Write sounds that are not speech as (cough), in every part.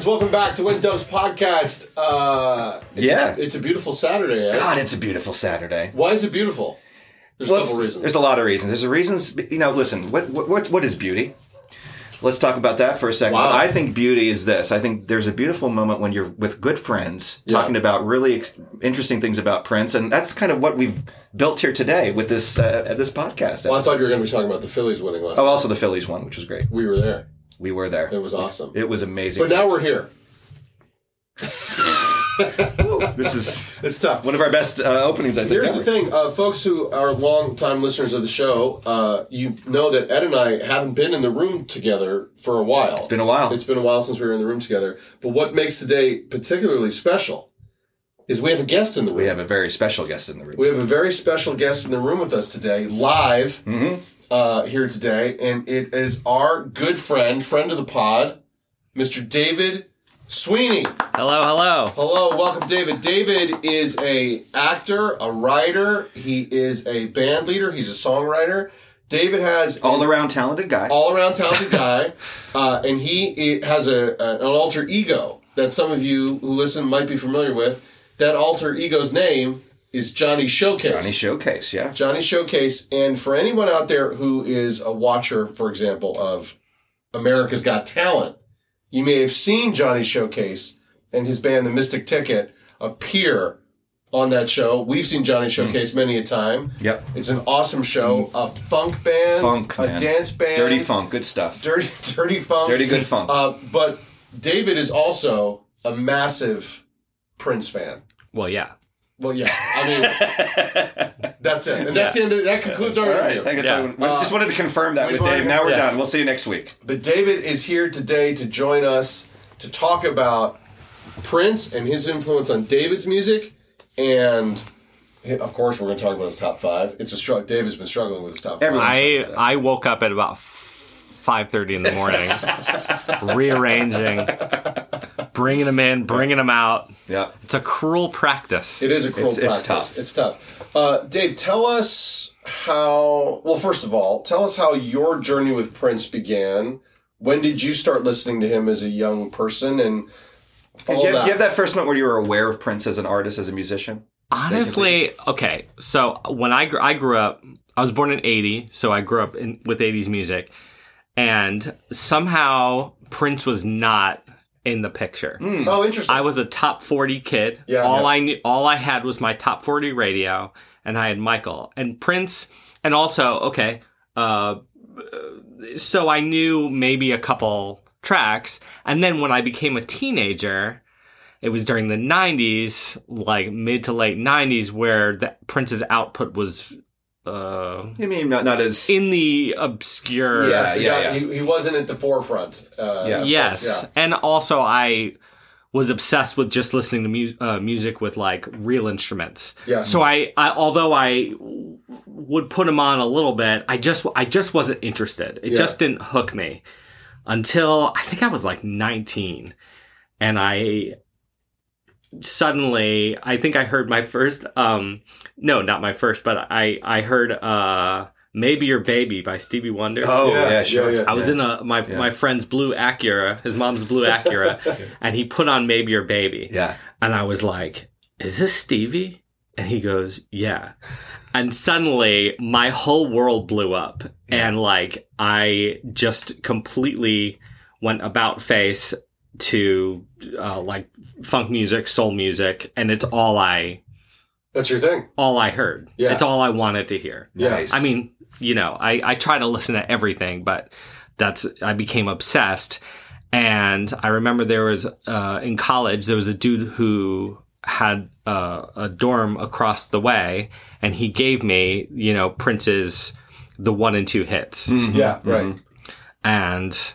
friends. Welcome back to When Doves Podcast. Uh, it's Yeah. a, it's a beautiful Saturday. Ed. God, it's a beautiful Saturday. Why is it beautiful? There's Well, a couple reasons. There's a lot of reasons. There's a reasons. You know, listen. What what what is beauty? Let's talk about that for a second. Wow. I think beauty is this. I think there's a beautiful moment when you're with good friends Yeah. talking about really ex- interesting things about Prince, and that's kind of what we've built here today with this uh, this podcast. well, I thought you were going to be talking about the Phillies winning last oh, night. also the Phillies won, which was great. We were there. We were there. It was awesome. It was amazing. But now we're here. (laughs) this is It's tough. one of our best uh, openings. I think. Here's the thing, uh, folks who are long-time listeners of the show, uh, you know that Ed and I haven't been in the room together for a while. It's been a while. It's been a while since we were in the room together. But what makes today particularly special is we have a guest in the room. We have a very special guest in the room. We have a very special guest in the room with us today, live uh, here today, and it is our good friend, friend of the pod, Mr. David Sweeny. Hello, hello. Hello, welcome, David. David is a actor, a writer. He is a band leader. He's a songwriter. David has all around talented guy. all around talented (laughs) guy, uh, and he has a, a- an alter ego that some of you who listen might be familiar with. That alter ego's name is Johnny Showcase. Johnny Showcase, yeah. Johnny Showcase. And for anyone out there who is a watcher, for example, of America's Got Talent, you may have seen Johnny Showcase and his band, The Mystic Ticket, appear on that show. We've seen Johnny Showcase many a time. Yep. It's an awesome show. A funk band, Funk, a man. dance band, Dirty funk, good stuff. dirty, dirty funk, Dirty good funk. Uh, but David is also a massive Prince fan. Well, yeah. Well, yeah. I mean, (laughs) that's it. And that's the end. Of, that concludes our All right, interview. I guess Yeah. I we uh, just wanted to confirm that we with just Dave. to Now we're confirm- done. We'll see you next week. But David is here today to join us to talk about Prince and his influence on David's music, and of course, we're going to talk about his top five. It's a struggle. David's been struggling with his top five. I I woke up at about five thirty in the morning, (laughs) rearranging, bringing them in, bringing them out. Yeah. It's a cruel practice. It is a cruel It's- it's practice. tough. It's tough. Uh, Dave, tell us how. Well, first of all, tell us how your journey with Prince began. When did you start listening to him as a young person, and all Did you, have, that? you have that first moment where you were aware of Prince as an artist, as a musician? Honestly, okay. So when I gr- I grew up, I was born in '80, so I grew up in, with '80s music, and somehow Prince was not in the picture. Oh, interesting. I was a top 40 kid. Yeah, all yeah. I knew, all I had was my top 40 radio, and I had Michael and Prince, and also okay. Uh, so I knew maybe a couple tracks, and then when I became a teenager, it was during the 90s, like mid to late 90s, where the, Prince's output was uh, You mean not, not as. in the obscure. Yeah, yeah, yeah, He, he wasn't at the forefront. Uh, Yeah. Yes, Yeah. and also I was obsessed with just listening to mu- uh, music with like real instruments. Yeah. So I, I although I would put him on a little bit, I just I just wasn't interested. It Yeah. just didn't hook me until I think I was like 19, and I suddenly I think I heard my first um no not my first but I I heard uh maybe your baby by Stevie Wonder. oh, Yeah, yeah, sure. yeah, yeah. I was in a my my friend's blue Acura, his mom's blue Acura, (laughs) and he put on "Maybe Your Baby," Yeah. and I was like, "Is this Stevie?" And he goes, "Yeah," and suddenly my whole world blew up, and like I just completely went about face to uh, like funk music, soul music, and it's all I That's your thing. all I heard. Yeah. It's all I wanted to hear. Yeah. Nice. I mean, you know, I, I try to listen to everything, but that's I became obsessed. And I remember there was uh, in college there was a dude who had uh, a dorm across the way, and he gave me you know Prince's the one and two hits, Mhm. Yeah, right. Mhm. and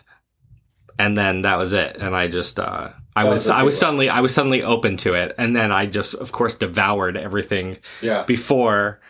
and then that was it. And I just uh, I That was was a I good was one. suddenly I was suddenly open to it, and then I just of course devoured everything Yeah. before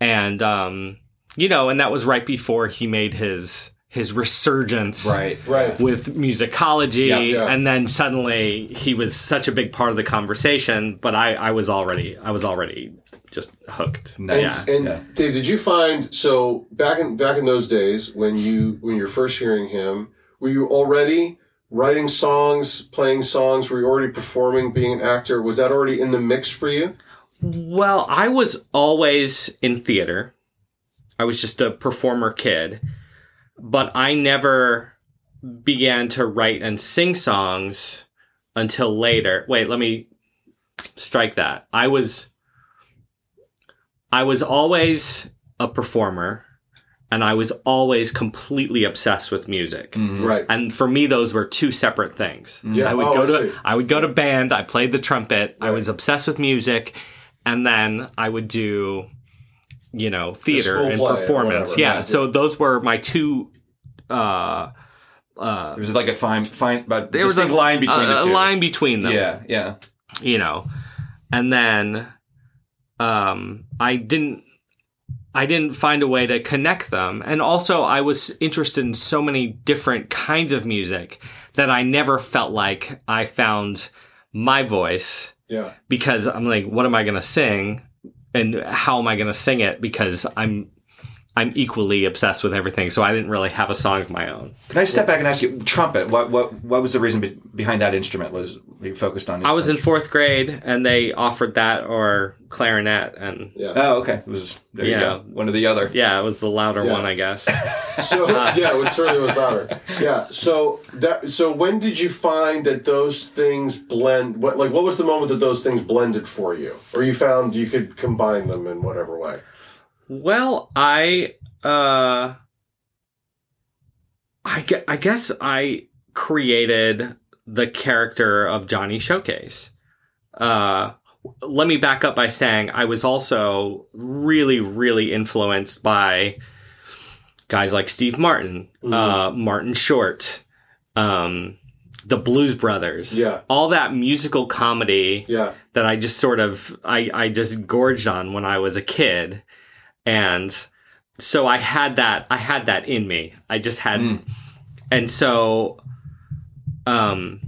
and um you know and that was right before he made his his resurgence Right. Right. with musicology Yeah, yeah. and then suddenly he was such a big part of the conversation but i i was already i was already just hooked Nice. yeah And Yeah. Dave, did you find so back in back in those days when you when you're first hearing him, were you already writing songs, playing songs? Were you already performing, being an actor? Was that already in the mix for you? Well, I was always in theater. I was just a performer kid, but I never began to write and sing songs until later. Wait, let me strike that. I was I was always a performer and I was always completely obsessed with music. Mm-hmm. Right. And for me those were two separate things. Yeah. I would oh, go I to see. I would go to band, I played the trumpet, I was obsessed with music, and then I would do you know, theater and performance. yeah, yeah. so those were my two uh uh There's like a fine, fine, but there was a line between a, the a line between them. Yeah, yeah. you know and then um i didn't i didn't find a way to connect them. And also i was interested in so many different kinds of music that i never felt like i found my voice. Yeah. because i'm like what am i going to sing? And how am i going to sing it? Because i'm i'm equally obsessed with everything so i didn't really have a song of my own Can I step back and ask you, trumpet? What what what was the reason be- behind that instrument? Was you focused on? i was in fourth grade and they offered that or clarinet and Yeah. Oh, okay. It was there. You Yeah. go. One or the other. Yeah, it was the louder Yeah. one, I guess. (laughs) So (laughs) uh, yeah, it certainly was louder. Yeah. So that so when did you find that those things blend? What like what was the moment that those things blended for you, or you found you could combine them in whatever way? Well, I uh I, I guess I created the character of Johnny Showcase. Uh let me back up by saying I was also really really influenced by guys like Steve Martin, uh Martin Short, um the Blues Brothers. Yeah. All that musical comedy Yeah. that I just sort of I I just gorged on when I was a kid, and so I had that I had that in me. I just had, Mm. and so, um,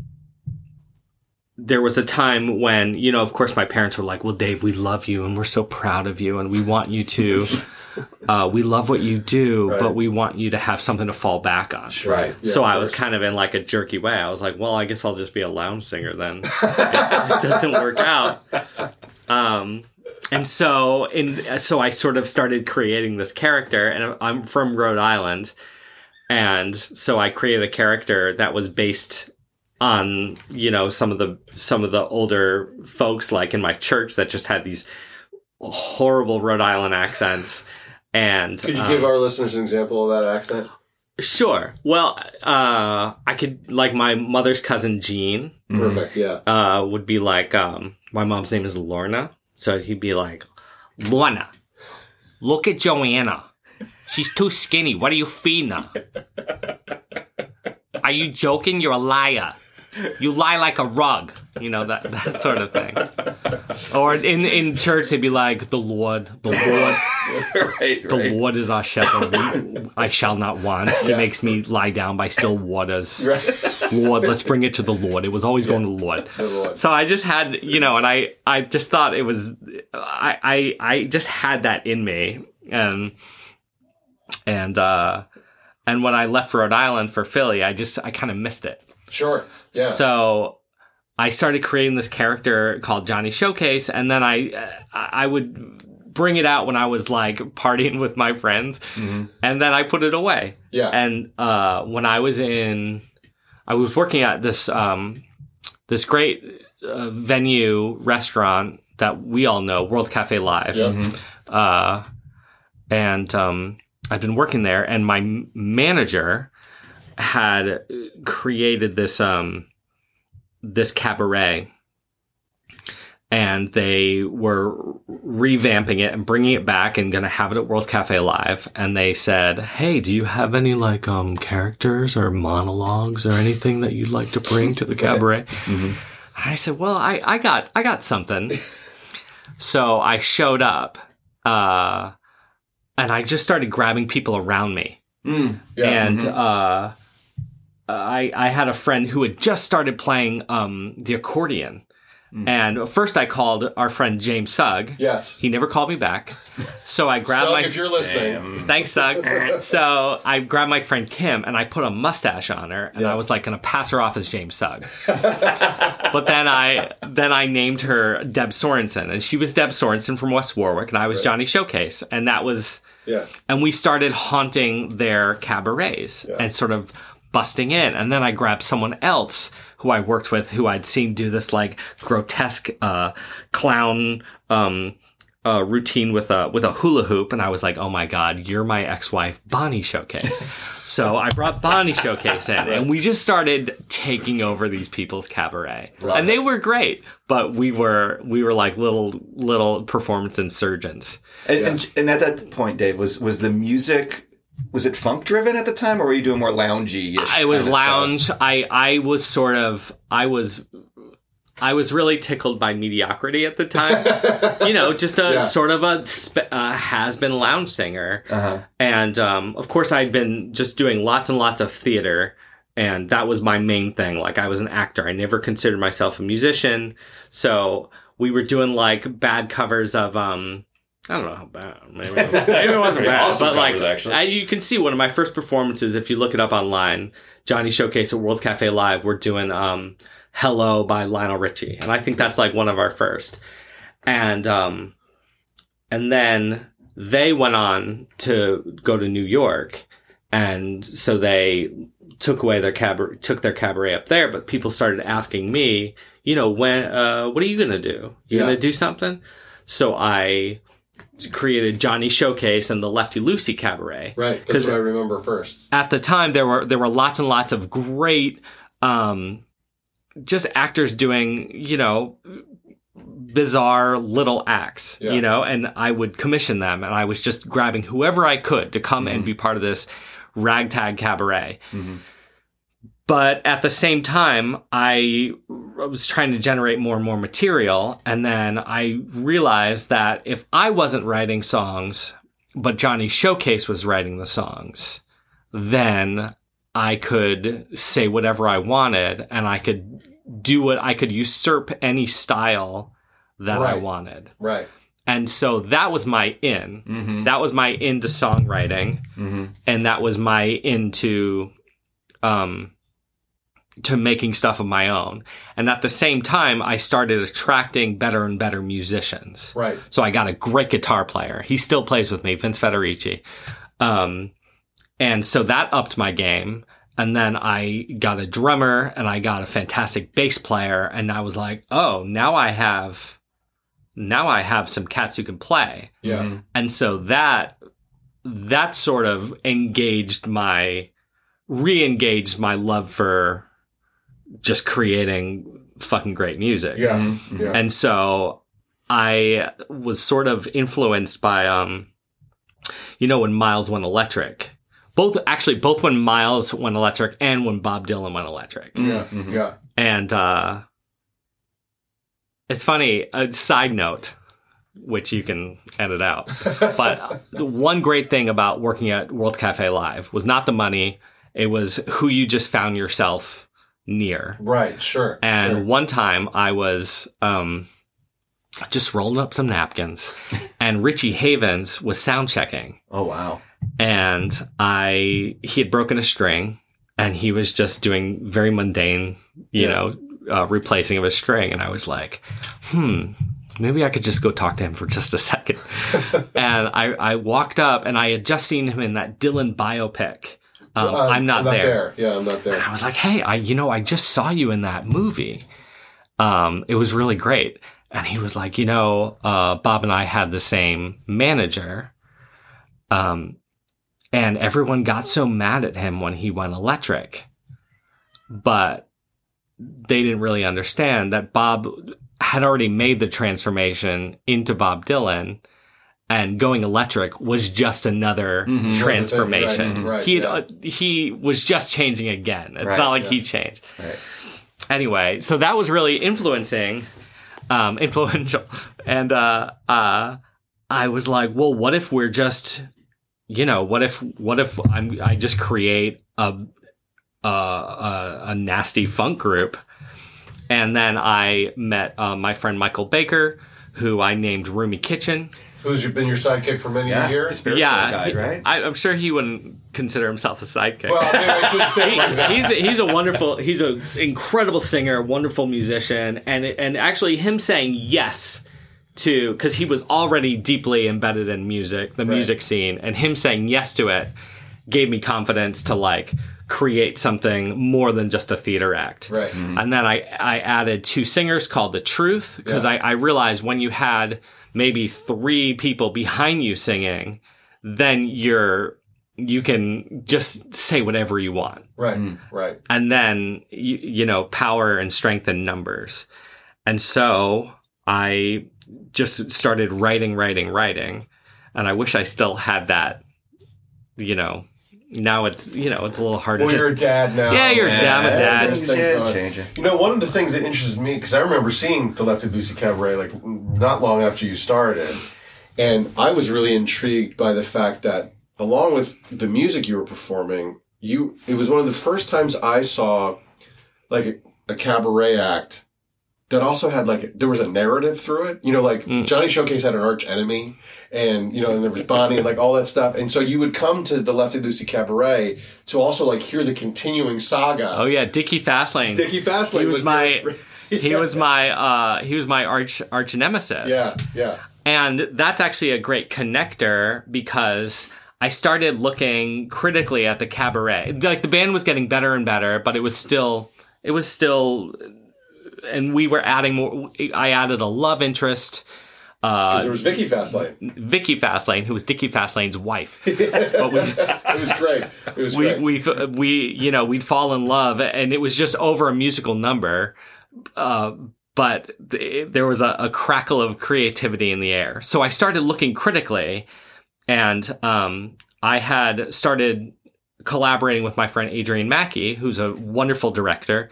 there was a time when you know, of course, my parents were like, "Well, Dave, we love you and we're so proud of you and we want you to, (laughs) uh, we love what you do, Right. but we want you to have something to fall back on." Right. Yeah, so I was kind of in like a jerky way. I was like, well, I guess I'll just be a lounge singer then. (laughs) it doesn't work out. Um, and so in so I sort of started creating this character, and I'm from Rhode Island, and so I created a character that was based on you know some of the some of the older folks like in my church that just had these horrible Rhode Island accents. And Could you um, give our listeners an example of that accent? Sure. Well, uh, I could like my mother's cousin Jean Perfect. Yeah. uh, would be like um, my mom's name is Lorna, so he'd be like, Lorna, look at Joanna. She's too skinny. What are you feeding her? (laughs) Are you joking? You're a liar. You lie like a rug. You know that that sort of thing. Or in in church, they'd be like, "The Lord, the Lord, (laughs) right. the Right. Lord is our shepherd. We, I shall not want. He Yeah. makes me lie down by still waters. (laughs) Right. Lord, let's bring it to the Lord. It was always going to the Lord. The Lord. So I just had, you know, and I, I just thought it was, I, I, I just had that in me, and, and, uh, and when I left Rhode Island for Philly, I just, I kind of missed it. Sure. Yeah. So I started creating this character called Johnny Showcase, and then I I I would bring it out when I was like partying with my friends, Mhm. and then I put it away. yeah. And uh, when I was in, I was working at this um, this great uh, venue restaurant that we all know, World Cafe Live Yeah. Mhm. uh, and um, I've been working there, and my manager had created this um, this cabaret, and they were revamping it and bringing it back and going to have it at World Cafe Live. And they said, "Hey, do you have any like um, characters or monologues or anything that you'd like to bring to the (laughs) cabaret?" Mhm. I said, "Well, I, I got I got something." so I showed up, uh, and I just started grabbing people around me, Mm. yeah. and uh, I I had a friend who had just started playing um, the accordion, And first I called our friend James Sugg. Yes. He never called me back. So I (laughs) grabbed Sugg, my if you're listening, Thanks, Sugg. (laughs) so I grabbed my friend Kim and I put a mustache on her, and Yeah. I was like gonna pass her off as James Sugg. (laughs) but then I then I named her Deb Sorensen, and she was Deb Sorensen from West Warwick, and I was Johnny Showcase, and that was yeah, and we started haunting their cabarets and sort of busting in. And then I grabbed someone else who I worked with, who I'd seen do this like grotesque uh, clown um, uh, routine with a with a hula hoop, and I was like, "Oh my god, you're my ex-wife, Bonnie Showcase." so I brought Bonnie Showcase in, and we just started taking over these people's cabaret, and they were great. But we were we were like little little performance insurgents. And, and, and at that point, Dave, was was the music was it funk driven at the time, or were you doing more loungy? I was lounge. I I was sort of I was I was really tickled by mediocrity at the time. (laughs) you know, just a Yeah. sort of a uh, has been lounge singer, Uh-huh. and um, of course I'd been just doing lots and lots of theater, and that was my main thing. Like I was an actor. I never considered myself a musician, so we were doing like bad covers of um. I don't know how bad. Maybe, maybe it wasn't (laughs) bad, awesome but like covers. I, you can see one of my first performances if you look it up online. Johnny Showcase at World Cafe Live. We're doing um, "Hello" by Lionel Richie, and I think that's like one of our first. And um, and then they went on to go to New York, and so they took away their cabaret, took their cabaret up there. But people started asking me, you know, when, uh, what are you gonna do? You Yeah. gonna do something? So I created Johnny Showcase and the Lefty Lucy Cabaret. right. That's what I remember first. At the time, there were there were lots and lots of great, um, just actors doing you know bizarre little acts, Yeah. you know, and I would commission them, and I was just grabbing whoever I could to come and be part of this ragtag cabaret. But at the same time, I was trying to generate more and more material. And then I realized that if I wasn't writing songs, but Johnny Showcase was writing the songs, then I could say whatever I wanted and I could do what I could usurp any style that I wanted. Right. And so that was my in. Mm-hmm. That was my into songwriting Mm-hmm. and that was my into um to making stuff of my own. And at the same time i started attracting better and better musicians. Right. so i got a great guitar player. He still plays with me vince federici. Um and so that upped my game. And then i got a drummer and i got a fantastic bass player. And i was like oh now i have now i have some cats who can play. Yeah. Mm-hmm. and so that that sort of engaged my re-engaged my love for just creating fucking great music. Yeah. Mhm. Yeah. And so I was sort of influenced by um you know when Miles went electric. Both actually both when Miles went electric and when Bob Dylan went electric. Yeah. Mhm. Yeah. And uh it's funny, a side note which you can edit out. (laughs) But the one great thing about working at World Cafe Live was not the money, it was who you just found yourself near. Right. Sure. And sure. one time I was um, just rolling up some napkins, (laughs) and Richie Havens was sound checking, Oh wow. and I he had broken a string, and he was just doing very mundane, you Yeah. know, uh, replacing of a string, and I was like, hmm. Maybe I could just go talk to him for just a second. (laughs) and I, I walked up and I had just seen him in that Dylan biopic. Um, Uh, I'm not, there. Yeah, I'm not there. I was like, hey, I you know, I just saw you in that movie. Um, it was really great. And he was like, you know, uh, Bob and I had the same manager. Um, and everyone got so mad at him when he went electric. But they didn't really understand that Bob had already made the transformation into Bob Dylan and going electric was just another Mhm. transformation. Right, right, he had, yeah. uh, he was just changing again. It's Right, not like yeah. he changed. Right. Anyway, so that was really influencing, um, (laughs) influential, and uh, uh, I was like, well, what if we're just, you know, what if what if I'm I just create a a, a, a nasty funk group And then I met uh, my friend Michael Baker, who I named Roomy Kitchen. Who's your- been your sidekick for many Yeah, years? spiritual yeah, guide, right? I, I'm sure he wouldn't consider himself a sidekick. Well, maybe I shouldn't say it like (laughs) that. he's a, he's a wonderful he's an incredible singer wonderful musician and and actually him saying yes to because he was already deeply embedded in music the music scene and him saying yes to it gave me confidence to like create something more than just a theater act Right. Mm-hmm. and then I, I added two singers called The Truth because Yeah. I, I realized when you had maybe three people behind you singing, then you're you can just say whatever you want. Right. Mm-hmm. Right. And then you, you know, power and strength in numbers. And so I just started writing, writing, writing. And I wish I still had that, you know, now it's you know, it's a little harder Well, to you're a dad now. Yeah, you're a dad, I'm a dad. There's things Yeah, changing. You know, one of the things that interests me because I remember seeing the Lefty Lucy Cabaret like not long after you started, and I was really intrigued by the fact that along with the music you were performing, you it was one of the first times I saw like a, a cabaret act that also had like there was a narrative through it. You know, like Johnny Showcase had an arch enemy, and you know, and there was Bonnie and like all that stuff. And so you would come to the Lefty Lucy Cabaret to also like hear the continuing saga. Oh yeah, Dickie Fastlane. Dickie Fastlane He was my very- (laughs) he was my uh he was my arch arch nemesis. yeah, yeah, And that's actually a great connector because I started looking critically at the cabaret. Like the band was getting better and better, but it was still it was still and we were adding more I added a love interest. Uh, there was Vicky Fastlane. Vicky Fastlane, who was Dickie Fastlane's wife. (laughs) but we, It was great. It was we great. we we you know we'd fall in love and it was just over a musical number uh, but th- there was a, a crackle of creativity in the air so i started looking critically and um, i had started collaborating with my friend Adrienne mackey who's a wonderful director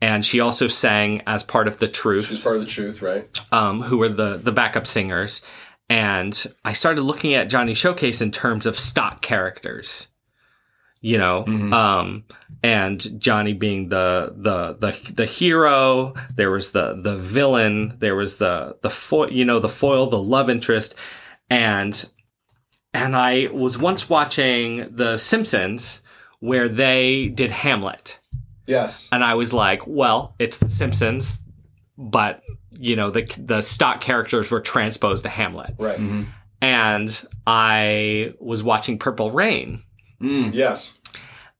and she also sang as part of the truth She's part of the truth, right? um, who were the the backup singers, and I started looking at Johnny Showcase in terms of stock characters, you know, um, and Johnny being the the the the hero. There was the the villain. There was the the foil, you know, the foil, the love interest, and and I was once watching The Simpsons where they did Hamlet. Yes. And I was like, well, it's The Simpsons, but you know, the the stock characters were transposed to Hamlet. Right. Mm-hmm. And I was watching Purple Rain, mm, Yes.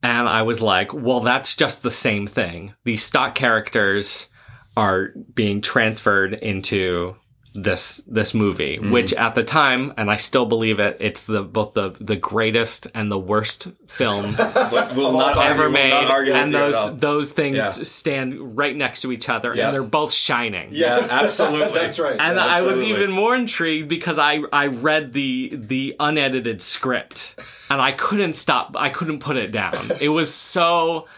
and I was like, well, that's just the same thing. These stock characters are being transferred into this this movie, which at the time, and I still believe it, it's the both the the greatest and the worst film (laughs) We'll not ever argue- we'll made, not and those those things Yeah. stand right next to each other, Yes. and they're both shining. Yes. Yeah, (laughs) absolutely. That's right. And Yeah, I was even more intrigued because I I read the the unedited script and I couldn't stop I couldn't put it down. It was so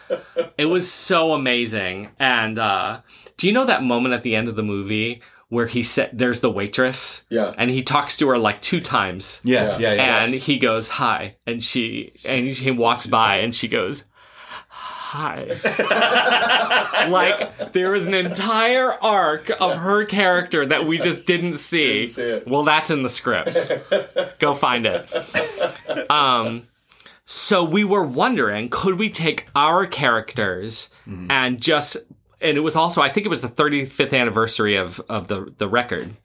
it was so amazing. And uh do you know that moment at the end of the movie where he said there's the waitress? Yeah. And he talks to her like two times. Yeah, yeah, yeah. And he goes, "Hi." And she and he walks by and she goes, "Hi." (laughs) like there was an entire arc of her character that we just didn't see. Didn't see. Well, that's in the script. (laughs) Go find it. Um so we were wondering, could we take our characters and just and it was also I think it was the 35th anniversary of of the the record.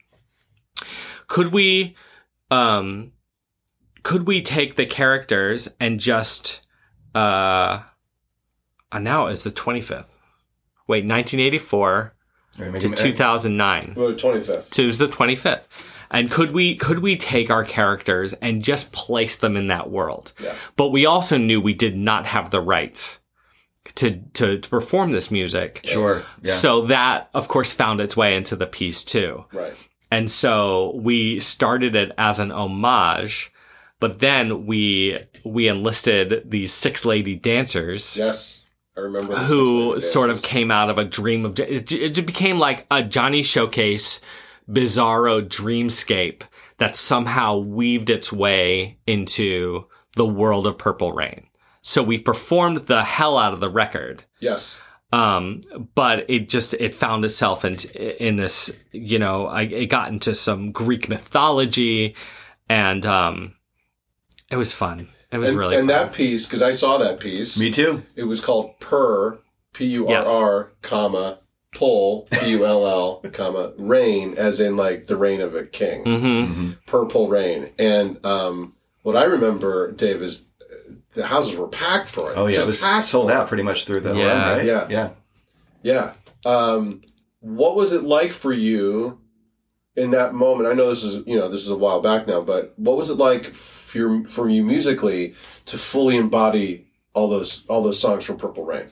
Could we um could we take the characters and just uh uh, now it's the 25th. Wait, 1984 All right, to 2009. Well, the 25th. So it the 25th. And could we could we take our characters and just place them in that world? Yeah. But we also knew we did not have the rights to to, to perform this music. Sure. Yeah. So that of course found its way into the piece too. Right. And so we started it as an homage, but then we we enlisted these six lady dancers Yes. I remember. who sort of came out of a dream of it, it became like a Johnny Showcase bizarro dreamscape that somehow weaved its way into the world of Purple Rain. So we performed the hell out of the record. Yes. Um, but it just it found itself in in this, you know, I it got into some Greek mythology, and um, it was fun. It was and, really and fun. that piece because I saw that piece. Me too. It was called Purr, P U R R, comma pull, P U L L, comma rain, as in like the reign of a king. hmm Purple rain. And um, what I remember, Dave, is the houses were packed for it. Oh yeah, Just it was packed sold out pretty much through the Yeah. run, right? Yeah. yeah. Yeah. Um, what was it like for you in that moment? I know this is you know this is a while back now, but what was it like for your, for you musically to fully embody all those all those songs from Purple Rain?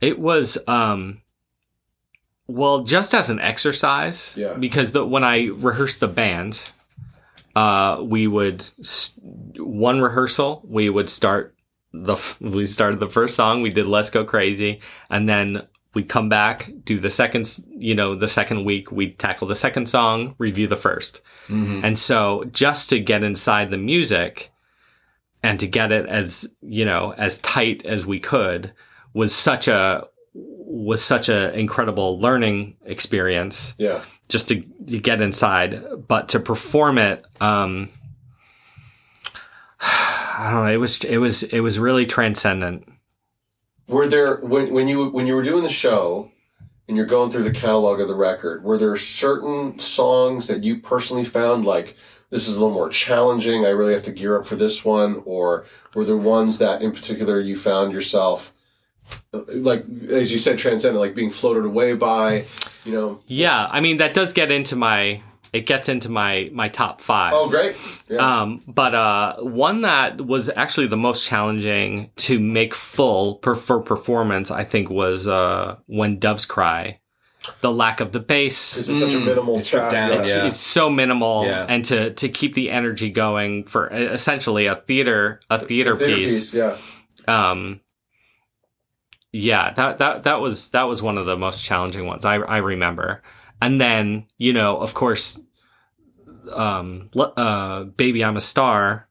It was um well just as an exercise Yeah. because the when I rehearsed the band uh we would s- one rehearsal we would start the f- we started the first song we did let's go crazy and then we come back do the second you know the second week we tackle the second song review the 1st Mhm. and so just to get inside the music and to get it as, you know, as tight as we could was such a was such an incredible learning experience Yeah. just to, to get inside, but to perform it um (sighs) I don't know, it was it was it was really transcendent. Were there when when you when you were doing the show and you're going through the catalog of the record, were there certain songs that you personally found like this is a little more challenging, I really have to gear up for this one, or were there ones that in particular you found yourself like as you said transcendent, like being floated away by, you know? Yeah, I mean that does get into my it gets into my my top 5. Oh great. Yeah. Um, but uh, one that was actually the most challenging to make full per, for performance, I think, was uh, when doves cry. The lack of the bass, Because it's such a Mm, minimal it's track. down, it's, yeah. it's so minimal, Yeah. and to to keep the energy going for essentially a theater a theater, Theater piece. piece, yeah. Um, yeah, that that that was that was one of the most challenging ones I I remember. And then you know, of course, um, uh, "Baby I'm a Star"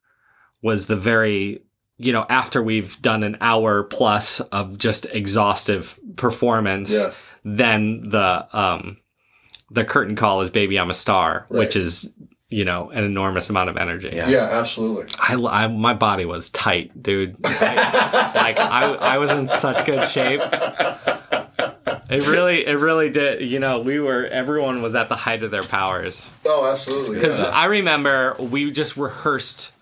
was the very you know after we've done an hour plus of just exhaustive performance, Yeah. then the um the curtain call is "Baby I'm a Star," Right. which is you know an enormous amount of energy. Yeah. Yeah, absolutely. I, I my body was tight, dude. I- (laughs) like I I was in such good shape. It really it really did. You know, we were everyone was at the height of their powers Oh, absolutely. because yeah. I remember we just rehearsed.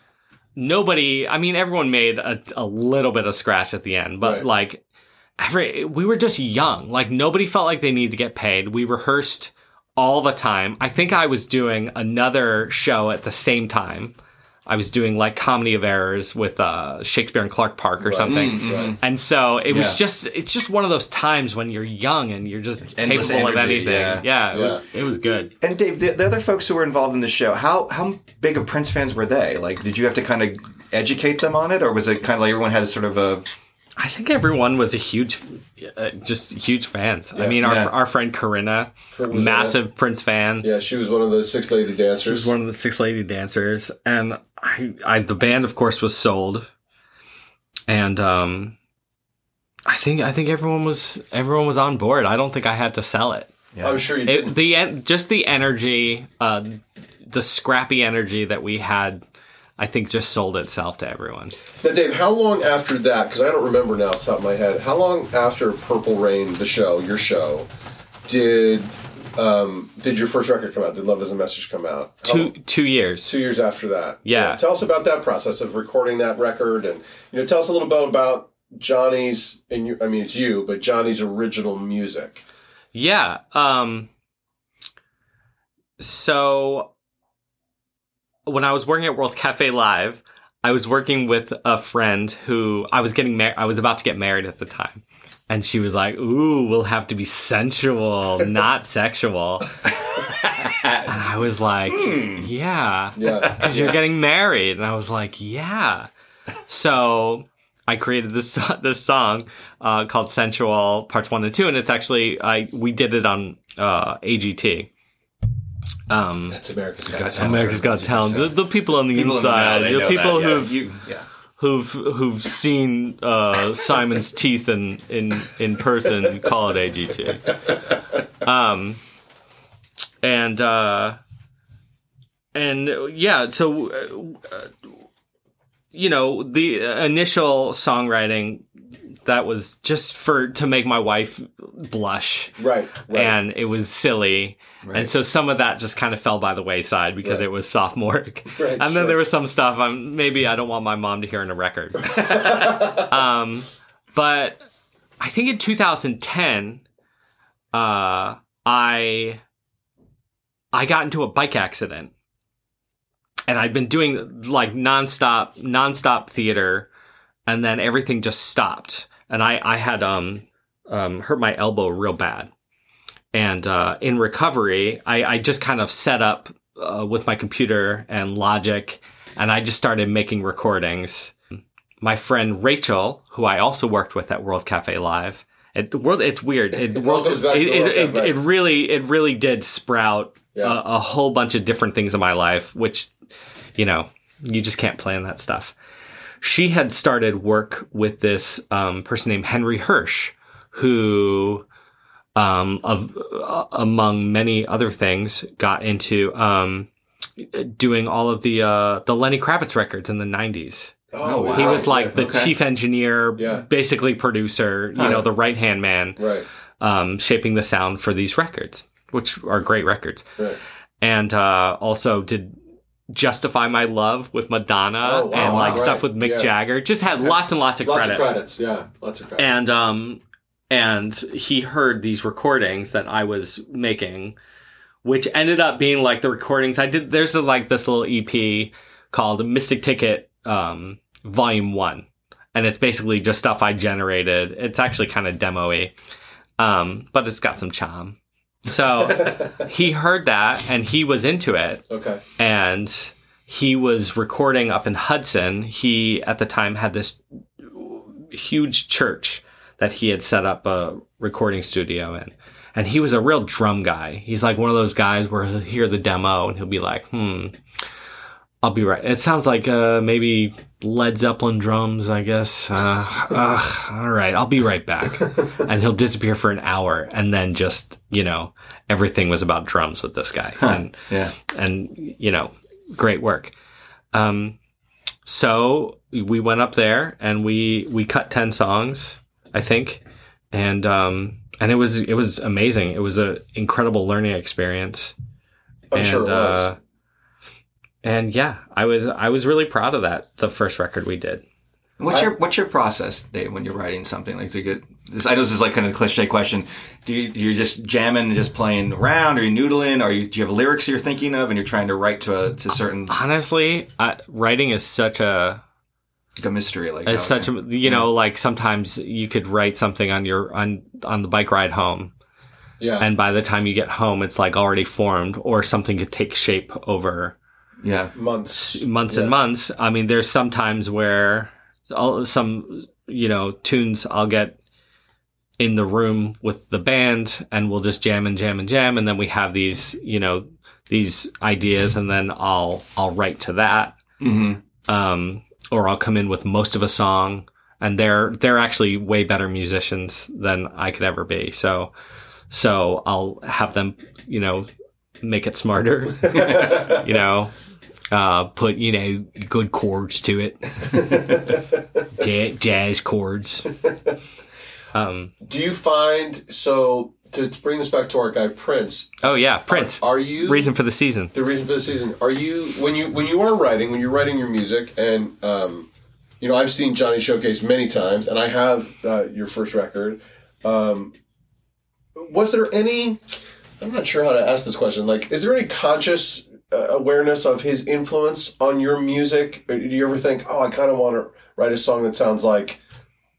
Nobody, I mean, everyone made a, a little bit of scratch at the end, but Right. like every we were just young. Like nobody felt like they needed to get paid. We rehearsed all the time. I think I was doing another show at the same time. I was doing like comedy of errors with uh, Shakespeare and Clark Park or Right. something. Right. And so it was Yeah. just it's just one of those times when you're young and you're just Endless capable of anything. yeah. Yeah, it Yeah. was it was good. And Dave, the, the other folks who were involved in the show, how how big of Prince fans were they? Like, did you have to kind of educate them on it, or was it kind of like everyone had a sort of a I think everyone was a huge, uh, just huge fans. I mean, our Yeah. our friend Corinna, massive Prince fan. Yeah, she was one of the six lady dancers. She was one of the six lady dancers, and I, I, the band, of course, was sold, and um, I think I think everyone was everyone was on board. I don't think I had to sell it. Yeah. I'm sure you it did. the just the energy, uh, the scrappy energy that we had. I think just sold itself to everyone. Now, Dave, how long after that? Because I don't remember now off the top of my head. How long after Purple Rain, the show, your show, did um, did your first record come out? Did Love Is a Message come out? How- Two two years. two years after that. Yeah. Tell us about that process of recording that record, and you know, tell us a little bit about Johnny's. And you, I mean, it's you, but Johnny's original music. Yeah. Um so when I was working at World Cafe Live, I was working with a friend who I was getting married. I was about to get married at the time. And she was like, "Ooh, we'll have to be sensual, (laughs) not sexual." and I was like, "Yeah." Yeah. because you're getting married. And I was like, yeah. So I created this (laughs) this song uh, called "Sensual" Parts One and Two, and it's actually I we did it on uh, AGT. Um, That's America's Got, Got Talent. America's Got Talent. The, the people on the people in the know, inside, the people that, who've You- yeah. who've who've seen uh, Simon's teeth in in in person call it AGT. Um, and uh, and yeah, so uh, you know the initial songwriting that was just for to make my wife blush Right. Right. and it was silly. And so some of that just kind of fell by the wayside because Right. it was sophomoric. (laughs) Right, and then sure. there was some stuff I'm maybe I don't want my mom to hear in a record. (laughs) um, but I think in 2010, uh, I I got into a bike accident, and I'd been doing like nonstop nonstop theater, and then everything just stopped, and I I had um um hurt my elbow real bad, and uh, in recovery, I I just kind of set up uh, with my computer and Logic, and I just started making recordings. My friend Rachel, who I also worked with at World Cafe Live, it, the world it's weird. It, the (laughs) world, goes back to it, the World it, it, it really it really did sprout Yeah. a, a whole bunch of different things in my life, which you know you just can't plan that stuff. She had started work with this um, person named Henry Hirsch, who, um, of uh, among many other things, got into um, doing all of the uh, the Lenny Kravitz records in the '90s. oh, wow. He was like the Okay. chief engineer, Yeah. basically producer, you know, the right hand man, Right. um, shaping the sound for these records, which are great records. Right. And uh, also did Justify My Love with Madonna Oh, wow. and like Right. stuff with Mick Yeah. Jagger. Just had lots and lots of Lots credits. of credits. Yeah. Lots of credits. And um and he heard these recordings that I was making, which ended up being like the recordings I did. There's a, like this little EP called Mystic Ticket um, Volume One, and it's basically just stuff I generated. It's actually kind of demo-y, um, but it's got some charm. So he heard that and he was into it okay. and he was recording up in Hudson. He at the time had this huge church that he had set up a recording studio in. And he was a real drum guy. He's like one of those guys where he'll hear the demo and he'll be like, hmm, I'll be right. It sounds like uh, maybe Led Zeppelin drums, I guess. Uh, uh, all right, I'll be right back. (laughs) and he'll disappear for an hour and then just, you know, everything was about drums with this guy. And Yeah. and you know, great work. Um, so we went up there and we we cut ten songs, I think, and um, and it was it was amazing. It was an incredible learning experience. I'm and, sure it was. And yeah, I was I was really proud of that. The first record we did. What's I- your what's your process, Dave, when you're writing something? Like, to get this, I know this is like kind of a cliche question. Do you you're just jamming and just playing around? Are you noodling? Are you do you have lyrics you're thinking of and you're trying to write to a to certain Honestly, I, writing is such a like a mystery? Like, it's how- such a you know like sometimes you could write something on your on on the bike ride home yeah. and by the time you get home it's like already formed or something could take shape over yeah. months. months Yeah. and months i mean there's sometimes where I'll, some you know tunes i'll get in the room with the band and we'll just jam and jam and jam and then we have these you know these ideas and then i'll i'll write to that hmm um, or I'll come in with most of a song, and they're they're actually way better musicians than I could ever be. So, so I'll have them, you know, make it smarter, (laughs) you know, uh, put you know good chords to it, (laughs) ja- jazz chords. Um, Do you find so to, to bring this back to our guy Prince? oh yeah, Prince. Are you Reason for the season. the reason for the season? Are you when you when you are writing when you're writing your music and um, you know I've seen Johnny showcase many times and I have uh, your first record. Um, was there any? I'm not sure how to ask this question. Like, is there any conscious Uh, awareness of his influence on your music? Do you ever think, oh, I kind of want to write a song that sounds like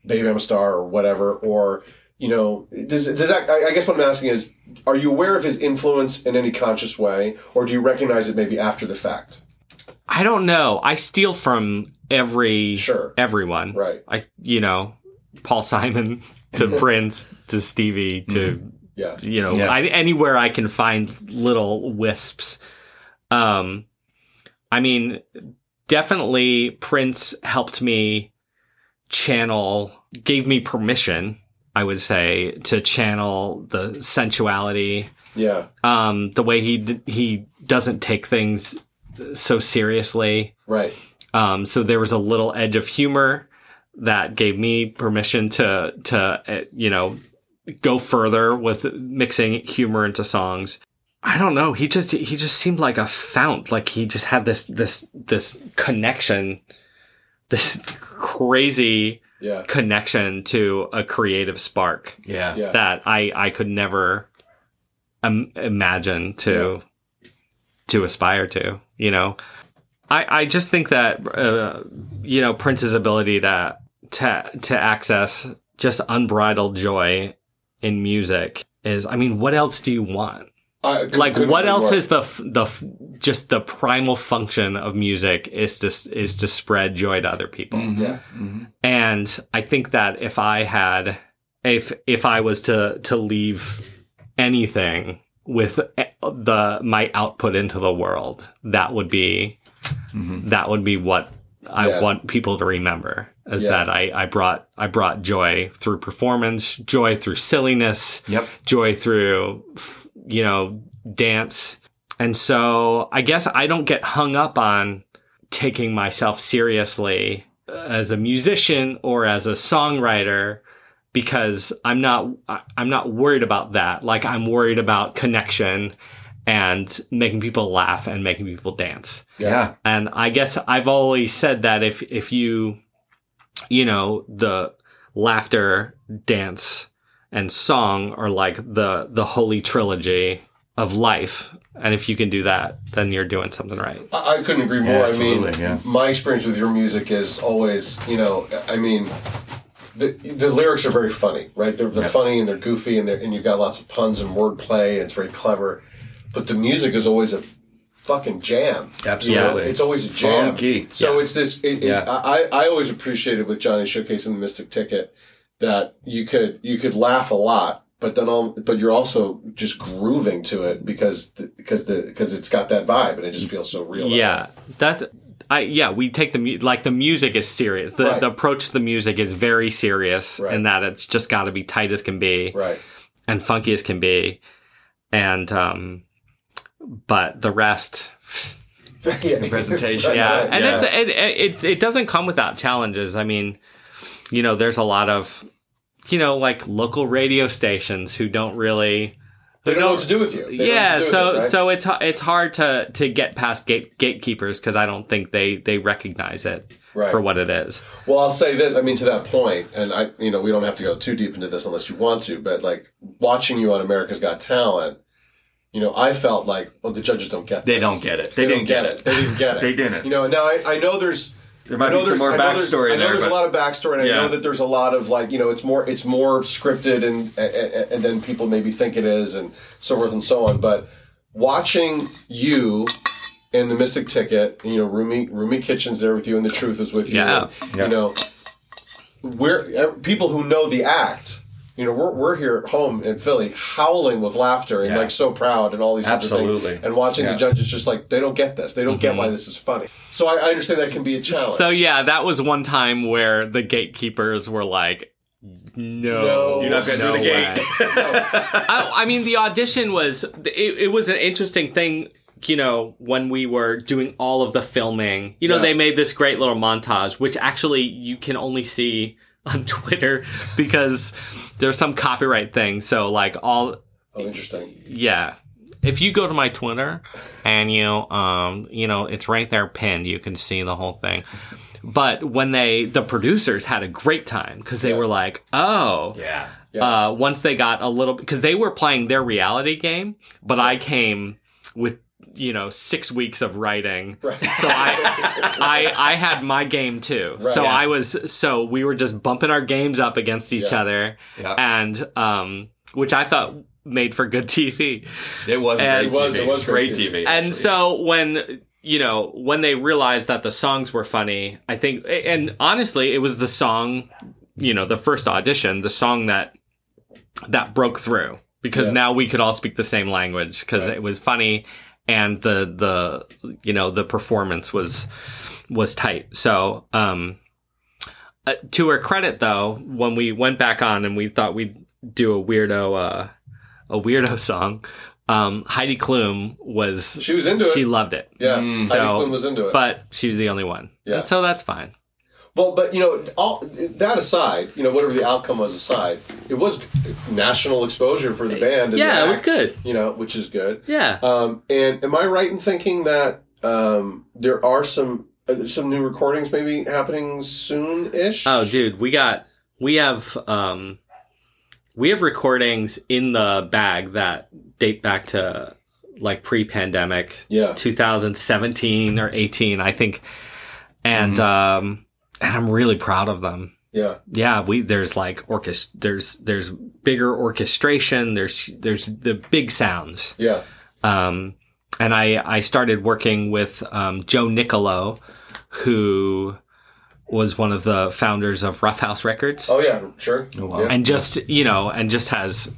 "Baby I'm a Star" or whatever, or you know, does does that? I I guess what I'm asking is, are you aware of his influence in any conscious way, or do you recognize it maybe after the fact? I don't know. I steal from every Sure. everyone. Right. I you know, Paul Simon (laughs) to Prince to Stevie to mm-hmm. Yeah. you know Yeah. I, anywhere I can find little wisps. Um, I mean, definitely Prince helped me channel, gave me permission, I would say, to channel the sensuality, Yeah. um, the way he d- he doesn't take things so seriously. Right. Um, so there was a little edge of humor that gave me permission to to uh, you know go further with mixing humor into songs. I don't know. He just he just seemed like a fount. Like he just had this this this connection, this crazy Yeah. connection to a creative spark Yeah. Yeah. that I I could never Im- imagine to to aspire to. You know, I I just think that uh, you know Prince's ability to to to access just unbridled joy in music is. I mean, what else do you want? I Like, what else more. is the f- the f- just the primal function of music is to is to spread joy to other people. Mm-hmm. Yeah. Mm-hmm. And I think that if I had, if if I was to to leave anything with eh, the my output into the world, that would be mm-hmm. that would be what I Yeah. want people to remember. Is Yeah. that I I brought I brought joy through performance, joy through silliness, Yep. joy through you know dance. And so i guess i don't get hung up on taking myself seriously as a musician or as a songwriter because i'm not i'm not worried about that. Like i'm worried about connection and making people laugh and making people dance. Yeah. and I guess I've always said that if if you you know the laughter, dance, and song are like the the holy trilogy of life, and if you can do that, then you're doing something right. I, I couldn't agree more. I mean, absolutely, yeah. my experience with your music is always, you know, I mean, the the lyrics are very funny, right? They're, they're funny and they're goofy and they're, and you've got lots of puns and wordplay and it's very clever. But the music is always a fucking jam. Absolutely. It's always a jam. Funky. So Yeah. it's this. It, it- Yeah. I I always appreciated with Johnny Showcase and the Mystic Ticket that you could you could laugh a lot, but then all, but you're also just grooving to it because the, because the because it's got that vibe and it just feels so real. Yeah, that's. I, yeah, we take the mu- like the music is serious. The, Right. the approach to the music is very serious, Right. in that it's just got to be tight as can be Right. and funky as can be, and um, but the rest, (laughs) yeah. (laughs) presentation. Right, yeah, and yeah. it's it, it it doesn't come without challenges. I mean, you know, there's a lot of you know like local radio stations who don't really They don't know what to do with you. They yeah do so it, right? so it's it's hard to to get past gate gatekeepers because I don't think they they recognize it Right. for what it is. Well, I'll say this. I mean, to that point, and I, you know, we don't have to go too deep into this unless you want to. But like watching you on America's Got Talent, you know, I felt like, well, the judges don't get. They don't get it. They, They didn't get get it. it. They didn't get (laughs) it. They didn't. You know, now I, I know there's. There might I know be some there's- more I know there's- backstory I know there, there's but- a lot of backstory, and I know that there's a lot of like, you know, it's more it's more scripted and and, and then people maybe think it is, and so forth and so on. But watching you and the Mystic Ticket, you know, Roomy Roomy Kitchen's there with you, and the Truth is with you. Yeah. and, Yeah. You know, we're uh, people who know the act. You know, we're, we're here at home in Philly howling with laughter and Yeah. like so proud and all these sorts Absolutely. things. And watching Yeah. the judges just like they don't get this. They don't get mm-hmm. why this is funny. So I, I understand that can be a challenge. So yeah, that was one time where the gatekeepers were like, "No, No. You're not gonna do no the gate." way." I, I mean, the audition was it, it was an interesting thing. You know, when we were doing all of the filming, you know, Yeah. they made this great little montage, which actually you can only see on (laughs) Twitter because there's some copyright thing. So like all oh, interesting. yeah. If you go to my Twitter and you um you know it's right there pinned, you can see the whole thing. But when they the producers had a great time because they Yeah. were like, oh, Yeah. Yeah. uh, once they got a little because they were playing their reality game, but I came with you know six weeks of writing, Right. so I (laughs) I I had my game too. Right. so Yeah. I was so we were just bumping our games up against each Yeah. other, Yeah. and um, which I thought made for good TV. It was And- great It was- TV. it was great great TV. TV. And so when you know when they realized that the songs were funny, I think, and honestly, it was the song, you know, the first audition, the song that that broke through because Yeah. now we could all speak the same language because Right. it was funny and the the you know the performance was was tight. So, um, uh, to her credit, though, when we went back on and we thought we'd do a weirdo, uh, a weirdo (laughs) song, um, Heidi Klum was She was into it. she loved it. yeah, Mm. Heidi So- Klum was into it. but she was the only one. Yeah. And so that's fine. Well, but you know, all that aside, you know, whatever the outcome was aside, it was national exposure for the band. and Yeah, the it was good. You know, which is good. Yeah. Um, and am I right in thinking that um, there are some uh, some new recordings maybe happening soon-ish? Oh, dude, we got we have um we have recordings in the bag that date back to like pre-pandemic, Yeah. 2017 or 18, I think. And um and I'm really proud of them. Yeah. Yeah, we there's like orchest there's there's bigger orchestration, there's there's the big sounds. Yeah. Um, and I, I started working with um, Joe Nicolo, who was one of the founders of Ruffhouse Records, Oh yeah. Sure. Oh, wow. Yeah. and just you know, and just has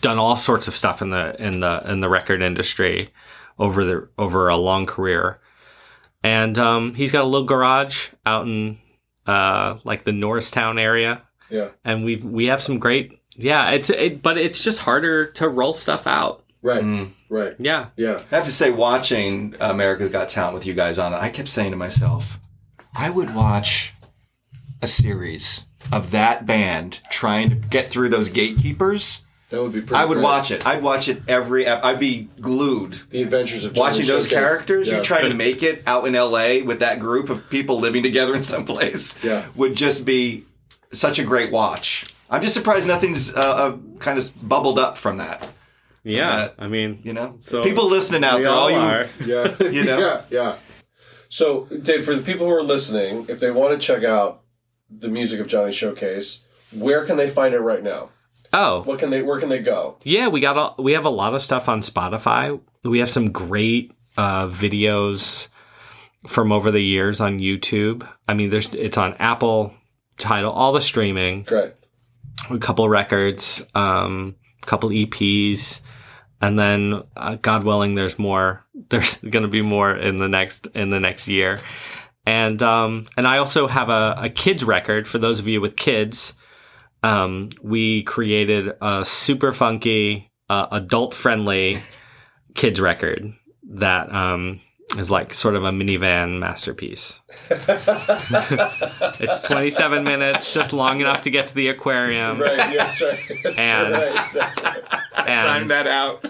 done all sorts of stuff in the in the in the record industry over the over a long career. And um, he's got a little garage out in uh, like the Norristown area, Yeah. and we we have some great yeah. It's it, but it's just harder to roll stuff out. Right. Mm. Right. Yeah. Yeah. I have to say, watching America's Got Talent with you guys on it, I kept saying to myself, I would watch a series of that band trying to get through those gatekeepers. That would be pretty. I would great. watch it. I'd watch it every. ep- I'd be glued the Adventures of Johnny watching those Showcase. characters. Yeah. You're trying to make it out in L.A. with that group of people living together in some place. Yeah. would just be such a great watch. I'm just surprised nothing's uh, uh, kind of bubbled up from that. Yeah. that, I mean, You know, So people listening out we there, all you are. (laughs) Yeah. (laughs) You know? yeah. Yeah. So, Dave, for the people who are listening, if they want to check out the music of Johnny Showcase, where can they find it right now? Oh, What can they? Where can they go? yeah, we got a, we have a lot of stuff on Spotify. We have some great uh, videos from over the years on YouTube. I mean, there's it's on Apple, Tidal, all the streaming, Great. a couple records, um, a couple EPs, and then uh, God willing, there's more. (laughs) There's going to be more in the next in the next year, and um, and I also have a, a kids record for those of you with kids. Um, we created a super funky, uh, adult friendly kids record that um, is like sort of a minivan masterpiece. (laughs) it's 27 minutes, just long enough to get to the aquarium. Right. Yeah, that's right. (laughs) That's And- right. That's right. And that out.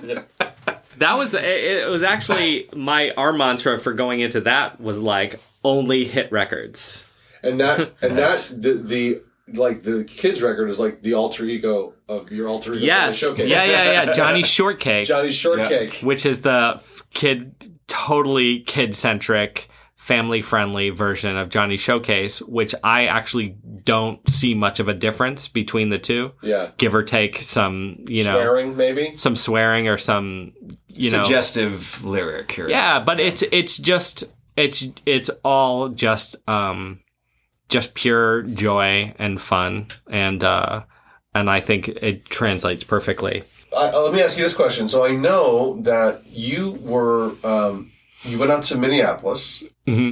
that was it, it was actually my our mantra for going into that was like only hit records. And that and that (laughs) the the like the kids record is like the alter ego of your alter ego Yes. showcase. Yeah, yeah, yeah. (laughs) Johnny Shortcake, Johnny shortcake. which is the kid totally kid centric family friendly version of Johnny Showcase, which I actually don't see much of a difference between the two. Yeah. Give or take some, you know, Swearing maybe. some swearing or some, you know, Suggestive lyric here. Yeah, but it's it's just it's it's all just um just pure joy and fun and uh and I think it translates perfectly. Uh, let me ask you this question. So I know that you were um, you went out to Minneapolis Mhm.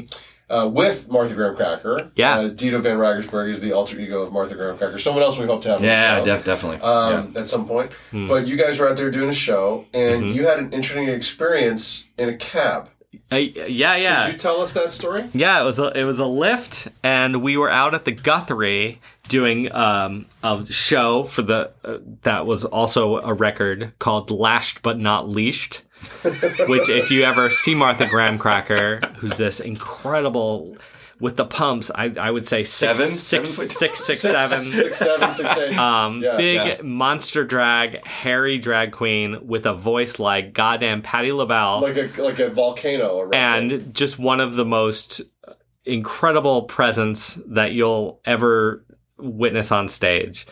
uh, with Martha Graham Cracker. Yeah. Uh, Dito Van Reigersberg is the alter ego of Martha Graham Cracker. Someone else we hope to have. Yeah, def- definitely. um, at some point. Hmm. But you guys were out there doing a show, and Mm-hmm. you had an interesting experience in a cab. Uh, yeah, yeah. Could you tell us that story? Yeah, it was a, it was a Lyft, and we were out at the Guthrie doing um, a show for the uh, that was also a record called "Lashed but Not Leashed," (laughs) which if you ever see Martha Graham Cracker, who's this incredible with the pumps, I I would say six Seven? six Seven foot- six six seven. Six, seven, six, eight. (laughs) Um, Yeah, big yeah. monster drag, hairy drag queen with a voice like goddamn Patti LaBelle like a like a volcano and just one of the most incredible presence that you'll ever witness on stage.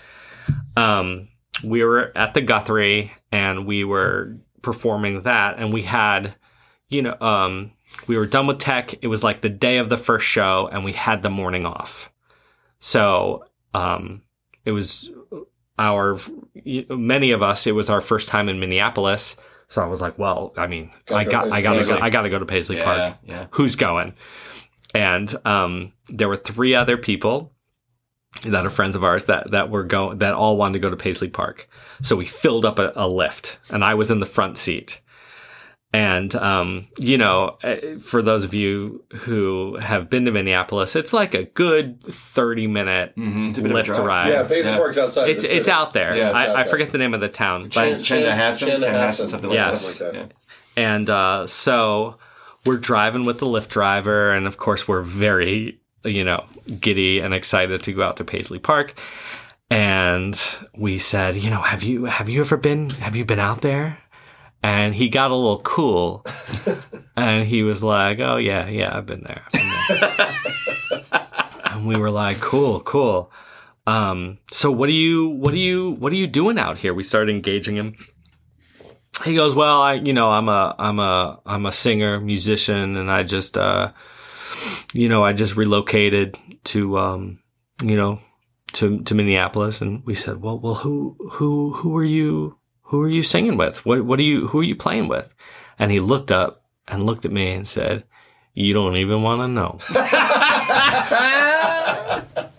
Um, we were at the Guthrie and we were performing that, and we had, you know, um, we were done with tech. It was like the day of the first show, and we had the morning off. So, um, it was our many of us. It was our first time in Minneapolis. So I was like, well, I mean, Gotta I got, to I gotta, go, I gotta go to Paisley yeah, Park. yeah. Who's going? and um, there were three other people that are friends of ours that that were going that all wanted to go to Paisley Park. So we filled up a, a Lyft, and I was in the front seat. And um, you know, eh, for those of you who have been to Minneapolis, it's like a good thirty minute Mhm, it's a bit of a Lyft drive. ride. Yeah, Paisley Yeah. Park's outside. it's of the it's out there. Yeah, it's I, out I there. forget the name of the town, Chan- but Chanhassen, Chanhassen, Chanhassen, something like Yes. that. something like that. Yeah. And uh, so we're driving with the Lyft driver, and of course we're very, you know, giddy and excited to go out to Paisley Park. And we said, you know, have you have you ever been have you been out there? And he got a little cool, (laughs) and he was like, "Oh yeah, yeah, I've been there." I've been there." (laughs) and we were like, "Cool, cool." Um, so what do you what do you what are you doing out here? We started engaging him he goes, "Well, I, you know, I'm a, I'm a, I'm a singer, musician, and I just, uh, you know, I just relocated to, um, you know, to to Minneapolis." And we said, "Well, well, who, who, who are you? Who are you singing with? What, what are you, who are you playing with?" And he looked up and looked at me and said, "You don't even want to know."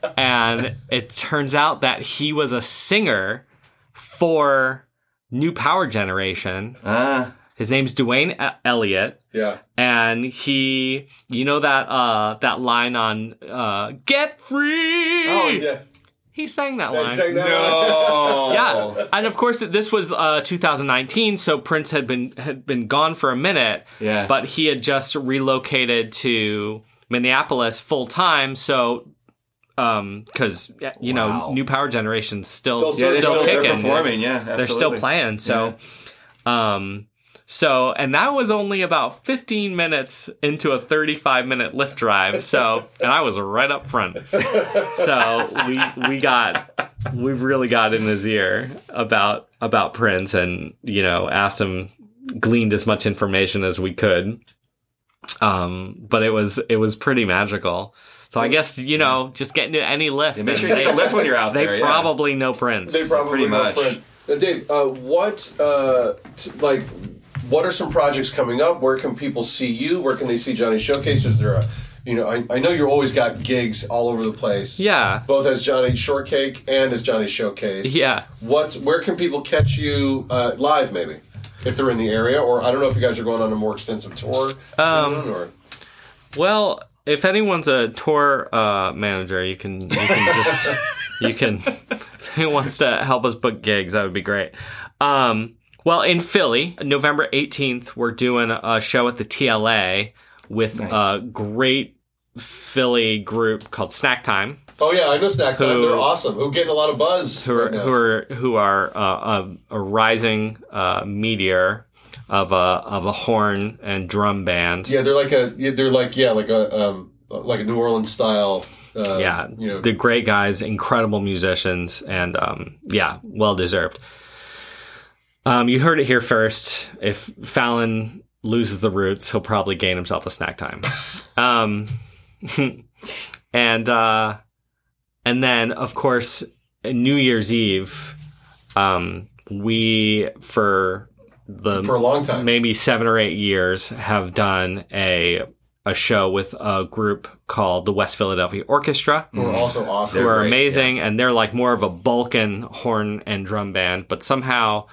(laughs) and it turns out that he was a singer for New Power Generation. Ah, His name's Dwayne Elliott, Yeah. and he, you know that uh that line on uh "Get Free." Oh yeah. He sang that I line. sang that no. (laughs) (laughs) yeah, and of course this was uh, 2019, so Prince had been had been gone for a minute. Yeah. but he had just relocated to Minneapolis full time. So, um, because you know, New Power Generation's still Still Yeah, they're still still they're kicking. performing. Yeah, They're still playing. So, um, so and that was only about 15 minutes into a 35 minute Lyft drive. So, (laughs) and I was right up front. So we we got we really got in his ear about about Prince and you know asked him gleaned as much information as we could. Um, but it was it was pretty magical. So I guess you know just getting to any Lyft. Yeah, make and sure you take a Lyft when you're out they there. yeah. probably know Prince. They probably Pretty know much. Fred. Now, Dave, uh, what uh, t- like what are some projects coming up? Where can people see you? Where can they see Johnny Showcase? Is there a you know I, I know you're always got gigs all over the place. yeah. Both as Johnny Shortcake and as Johnny Showcase. Yeah. What? Where can people catch you uh, live? Maybe if they're in the area, or I don't know if you guys are going on a more extensive tour Um, soon, or Well, if anyone's a tour uh, manager, you can you can just (laughs) you can if anyone wants to help us book gigs, that would be great. Um, well, in Philly, November eighteenth, we're doing a show at the TLA with Nice. a great Philly group called Snack Time, oh yeah, I know Snack Time. Who- They're awesome. Who getting a lot of buzz who are right who are who are uh, a, a rising uh, meteor of a of a horn and drum band. Yeah, they're like a. They're like yeah, like a um, like a New Orleans style. Uh, yeah, you know. the great guys, incredible musicians, and um, yeah, well deserved. Um, you heard it here first. If Fallon loses the roots, he'll probably gain himself a snack time. um, (laughs) and uh, and then of course New Year's Eve, um, we for the for a long time. maybe seven or eight years have done a a show with a group called the West Philadelphia Orchestra, Who are also awesome. who are amazing, and they're like more of a Balkan horn and drum band, but somehow.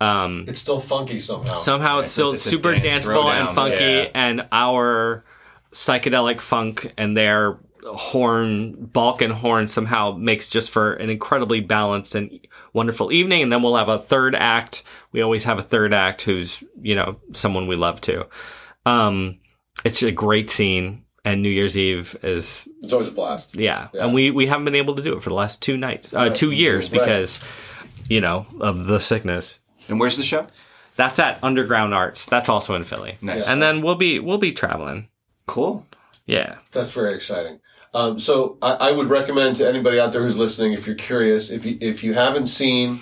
Um, It's still funky somehow. somehow it's it's still it's super dance danceable and funky, yeah. and our psychedelic funk and their horn, Balkan horn, somehow makes just for an incredibly balanced and wonderful evening. And then we'll have a third act. We always have a third act who's you know someone we love to. Um, it's a great scene, and New Year's Eve is it's always a blast. yeah, Yeah. and we we haven't been able to do it for the last two nights, uh, Right. two years Right. because you know of the sickness. And where's the show? That's at Underground Arts. That's also in Philly. Nice. And then we'll be we'll be traveling. Cool. Yeah. That's very exciting. Um, so I, I would recommend to anybody out there who's listening, if you're curious, if you if you haven't seen,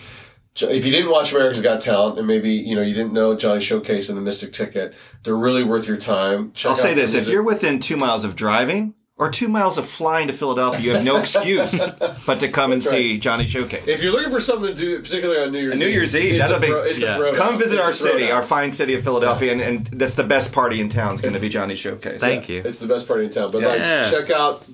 if you didn't watch America's Got Talent, and maybe you know you didn't know Johnny Showcase and the Mystic Ticket, they're really worth your time. Check I'll out say this: if you're within two miles of driving, or two miles of flying to Philadelphia, you have no excuse (laughs) but to come and That's right. see Johnny Showcase. If you're looking for something to do, particularly on New Year's New Eve, Year's Eve, it's that'll a be- throw- it's yeah. a throwdown. Come visit It's our city, throwdown. our fine city of Philadelphia, and, and that's the best party in town. Is going to be Johnny Showcase. Thank you. It's the best party in town. But Yeah. like, check out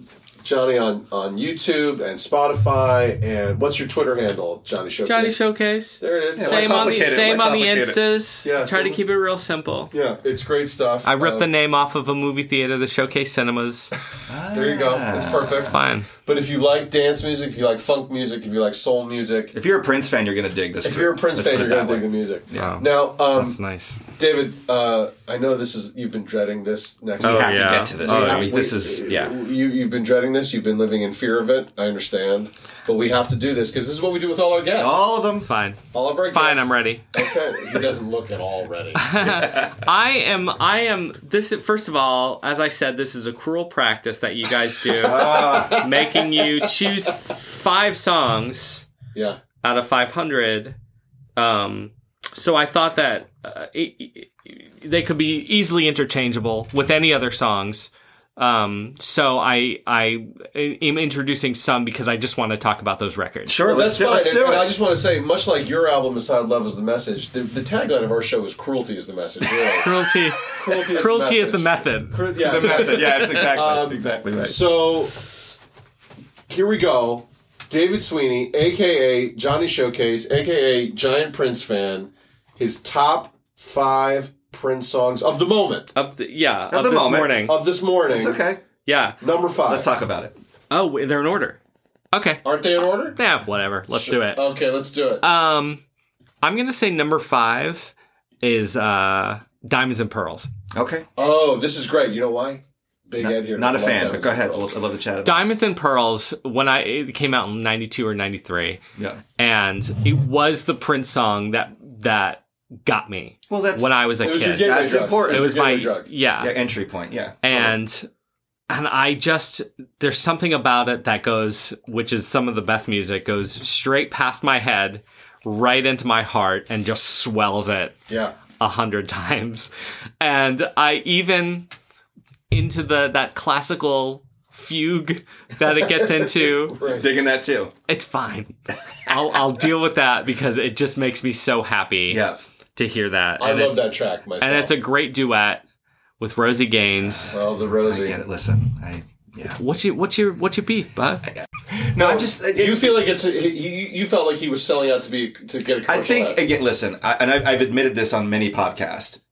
Johnny on on YouTube and Spotify. And what's your Twitter handle, Johnny Showcase? Johnny Showcase. There it is. Yeah, Same Why on the same Why on the instas. Yeah, Try to keep it real simple. Yeah, it's great stuff. I ripped Um, the name off of a movie theater, the Showcase Cinemas. (laughs) There you go. It's perfect. Fine. But if you like dance music, if you like funk music, if you like soul music, If you're a Prince fan, you're going to dig this. if you're a Prince Let's fan, you're gonna that dig the music. Yeah. Now, um, That's nice. David, uh, I know this is you've been dreading this next. We Oh, have yeah. to get to this. Oh, yeah. mean, this is yeah. You you've been dreading this. You've been living in fear of it. I understand, but we have to do this because this is what we do with all our guests. All of them. Fine. all of our Fine, guests. Fine. I'm ready. Okay, he doesn't look at all ready. (laughs) I am. I am. This. First of all, as I said, this is a cruel practice that you guys do, (laughs) making you choose five songs Yeah, out of 500. Um, so I thought that uh, it, it- they could be easily interchangeable with any other songs. Um, so I I am introducing some because I just want to talk about those records. Sure, well, let's that's do, fine. let's And, do and I just want to say, much like your album is how love is the message. The, the tagline of our show is "Cruelty is the message." Really, (laughs) Cruelty. cruelty is Cruelty is the method. Cru- yeah, The method. Yeah, it's exactly (laughs) Um, exactly right. So here we go. David Sweeny, aka Johnny Showcase, aka Giant Prince fan, his top five Prince songs of the moment Of the yeah of, the this moment. morning. of this morning. It's okay. Yeah. Number five. Let's talk about it. Oh, they're in order. Okay. Aren't they in order? Yeah, whatever. Let's do it. Okay, let's do it. Um, I'm gonna say number five is uh, Diamonds and Pearls. Okay. oh, this is great. You know why? Big Ed here. Not a fan, but go ahead. I'd love the chat. Diamonds and Pearls when I it came out in '92 or '93. Yeah. and it was the Prince song that that got me Well, that's when I was a It was kid. gateway That's drug. important. It it was, was my drug. yeah, yeah entry point. Yeah. and and I just there's something about it that goes, which is some of the best music, goes straight past my head, right into my heart, and just swells it Yeah. a hundred times. And I even into the that classical fugue that it gets into. (laughs) Right. digging that too. It's fine. I'll I'll deal with that because it just makes me so happy Yeah. To hear that. I and love that track myself. And it's a great duet with Rosie Gaines. Oh, the I Rosie. get it. Listen, I yeah. What's your what's your what's your beef, bud? No, I'm just. It, You feel like it's a, you, you felt like he was selling out to be to get a I think ad. again. Listen, I, and I, I've admitted this on many podcasts.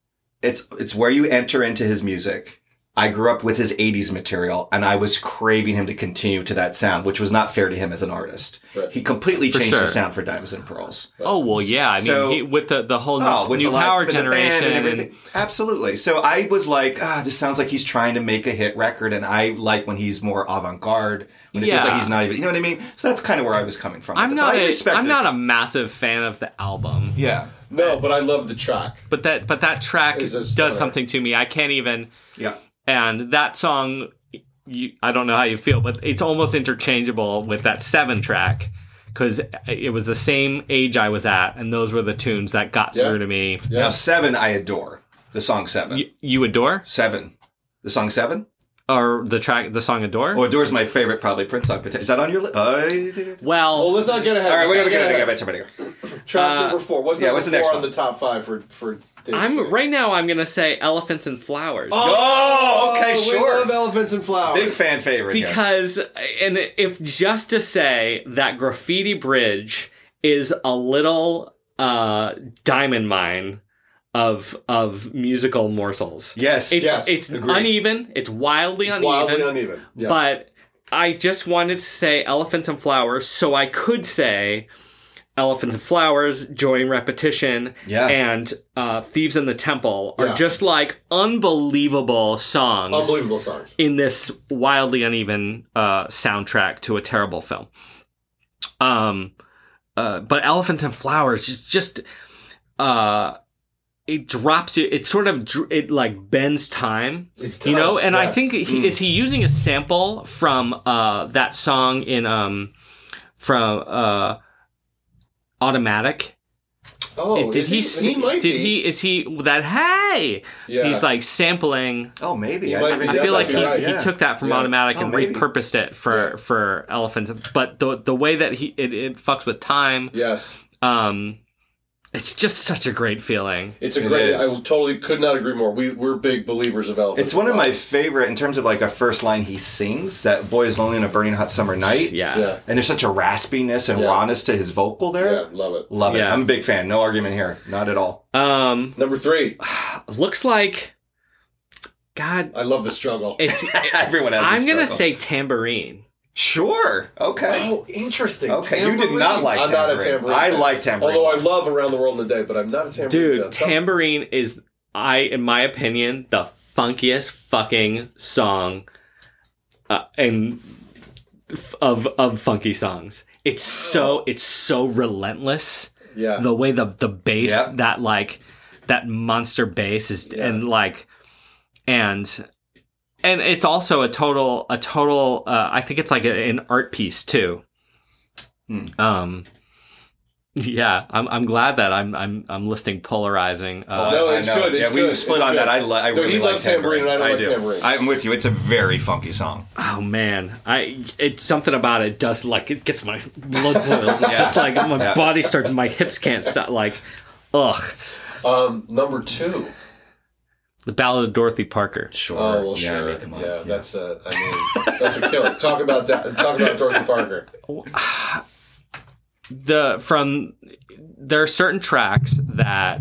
It's it's where you enter into his music. I grew up with his '80s material, and I was craving him to continue to that sound, which was not fair to him as an artist. Right. He completely changed sure. the sound for Diamonds and Pearls. Oh well, yeah. I mean, So- he, with the the whole new, Oh, with new the power with generation and and. Absolutely. So I was like, ah, this sounds like he's trying to make a hit record, and I like when he's more avant-garde, when it feels Yeah. like he's not even. You know what I mean? So that's kind of where I was coming from. I'm not But I a, respect I'm not a massive fan of the album, Yeah. no, but I love the track. but that but that track does something to me. I can't even. Yeah. And that song, you, I don't know how you feel, but it's almost interchangeable with that seven track because it was the same age I was at, and those were the tunes that got Yeah. through to me. Yeah. Now seven, I adore the song Seven. You, you adore Seven. The song Seven? or the track, the song adore? Oh, is my favorite, probably Prince song. Is that on your list? Uh, well, Well, let's not get ahead. all right, we're gonna get get ahead. it. Better, better. Track Uh, number four. What's yeah, number what's the four next on one? the top five for for? Dave I'm Sweeny? right now. I'm gonna say elephants and flowers. Oh, okay, we sure. love elephants and flowers. Big fan favorite. here. Because, and if just to say that Graffiti Bridge is a little uh, diamond mine of of musical morsels. Yes, It's yes, it's agreed. uneven. It's wildly It's uneven. wildly uneven. Yeah. But I just wanted to say elephants and flowers, so I could say elephants and flowers, joy and repetition, Yeah. and uh, thieves in the temple are Yeah. just like unbelievable songs unbelievable songs. in this wildly uneven uh, soundtrack to a terrible film. Um, uh, but Elephants and Flowers is just, uh, it drops it. It sort of it like bends time, It you know. does, And I think he, is he using a sample from uh that song in um from uh Automatic. Oh, did is he? he? see- He might did be. he? Is he that? Hey, Yeah. he's like sampling. Oh, maybe. He I, I feel like he, be right, he yeah. took that from Yeah. automatic Oh, and maybe. repurposed it for Yeah. for elephants. But the the way that he it, it fucks with time, Yes, um, it's just such a great feeling. it's a It great. is. I totally could not agree more. We we're big believers of Elvis. It's one of my favorite in terms of like a first line he sings. That boy is lonely on a burning hot summer night. Yeah. Yeah, And there's such a raspiness and Yeah. rawness to his vocal there. yeah, love it. Love it. Yeah. I'm a big fan. No argument here. Not at all. Um, Number three, (sighs) looks like, God, I love the struggle. it's. (laughs) Everyone has. I'm this gonna struggle. say tambourine. Sure. Okay. Oh, interesting. Okay, you did not like I'm not a Tambourine. tambourine. I fan. like Tambourine. Although I love Around the World in a Day, but I'm not a tambourine. Dude, fan. Tambourine is I, in my opinion, the funkiest fucking song, uh, and of of funky songs. It's so it's so relentless. Yeah, The way the the bass Yeah. that like that monster bass is and like and and it's also a total a total uh, I think it's like a, an art piece too. Hmm. Um (laughs) yeah, I'm I'm glad that I'm I'm I'm listing polarizing. Uh, No, I it's good, it's yeah, we split it's on good. that. I, li- I No, really he like loves Tambourine and I don't like do. Tambourine. I'm with you. It's a very funky song. Oh man, I it's something about it does like it gets my blood boiled. It's just like my Yeah. body starts, my hips can't stop. Like, ugh. um, number two. The Ballad of Dorothy Parker. Sure. Oh well, yeah, I sure. mean, come on. Yeah, that's a. I mean, that's a killer. Talk about that. Talk about Dorothy Parker. (sighs) The from there are certain tracks that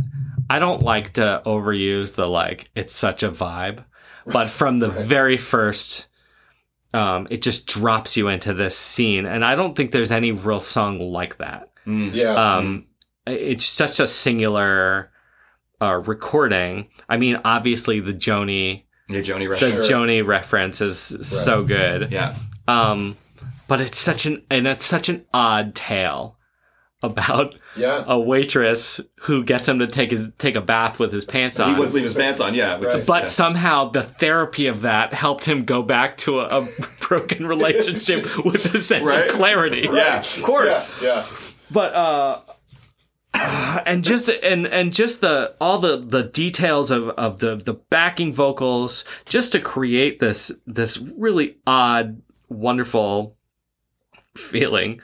I don't like to overuse the like it's such a vibe, but from the (laughs) very first. Um, it just drops you into this scene, and I don't think there's any real song like that. Mm. Yeah, um it's such a singular uh recording i mean obviously the joni Yeah, Joni the Rush. Joni reference is so good Yeah. um but it's such an and it's such an odd tale about yeah. a waitress who gets him to take his take a bath with his pants on He was leave his pants on. Yeah. Which Right. is, but yeah. somehow the therapy of that helped him go back to a, a (laughs) broken relationship with a sense Right. of clarity yeah, of course. Yeah, but uh (sighs) and just and and just the all the the details of of the the backing vocals just to create this this really odd wonderful feeling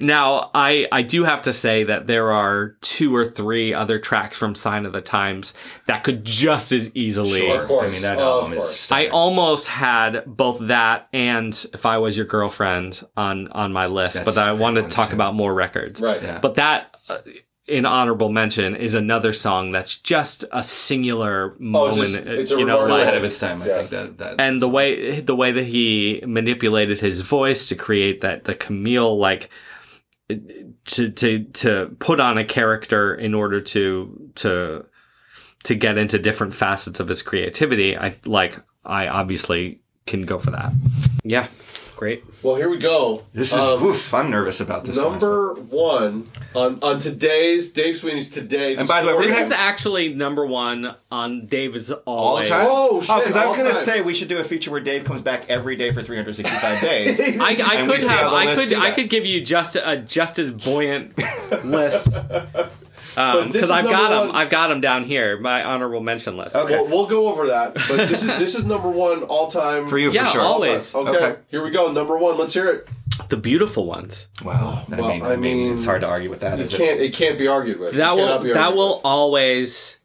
now i i do have to say that there are two or three other tracks from sign of the times that could just as easily Sure. Of course. I mean, that Oh, of album course. is. stellar. I almost had both that and if I was your girlfriend on on my list, That's but i great wanted to talk too. about more records. Right. Yeah. But that, uh, in honorable mention, is another song that's just a singular moment. Oh, just- uh, it's a you know, like- ahead of its time. I Yeah. think that that and the way the way that he manipulated his voice to create that the Camille like to to to put on a character in order to to to get into different facets of his creativity. I like I obviously can go for that. Yeah, great. Well, here we go. this is. Um, oof, I'm nervous about this. number one on on today's Dave Sweeny's today. And by the way, we're This gonna is actually number one on David's all the time. Oh, shit, because I all was gonna time. say we should do a feature where Dave comes back every day for 365 (laughs) days. I, I could have I could I could give you just a just as buoyant (laughs) list But this because is I've got number them I've got them down here my honorable mention list. Okay. We'll, we'll go over that. But this is (laughs) this is number one all time for you, Yeah, for sure. all- always. Okay, Okay. here we go. Number one. Let's hear it. The beautiful ones Wow. I, Well, mean, I I mean, mean, it's hard to argue with that. You it? can't. It can't be argued with. that It will be that will with. always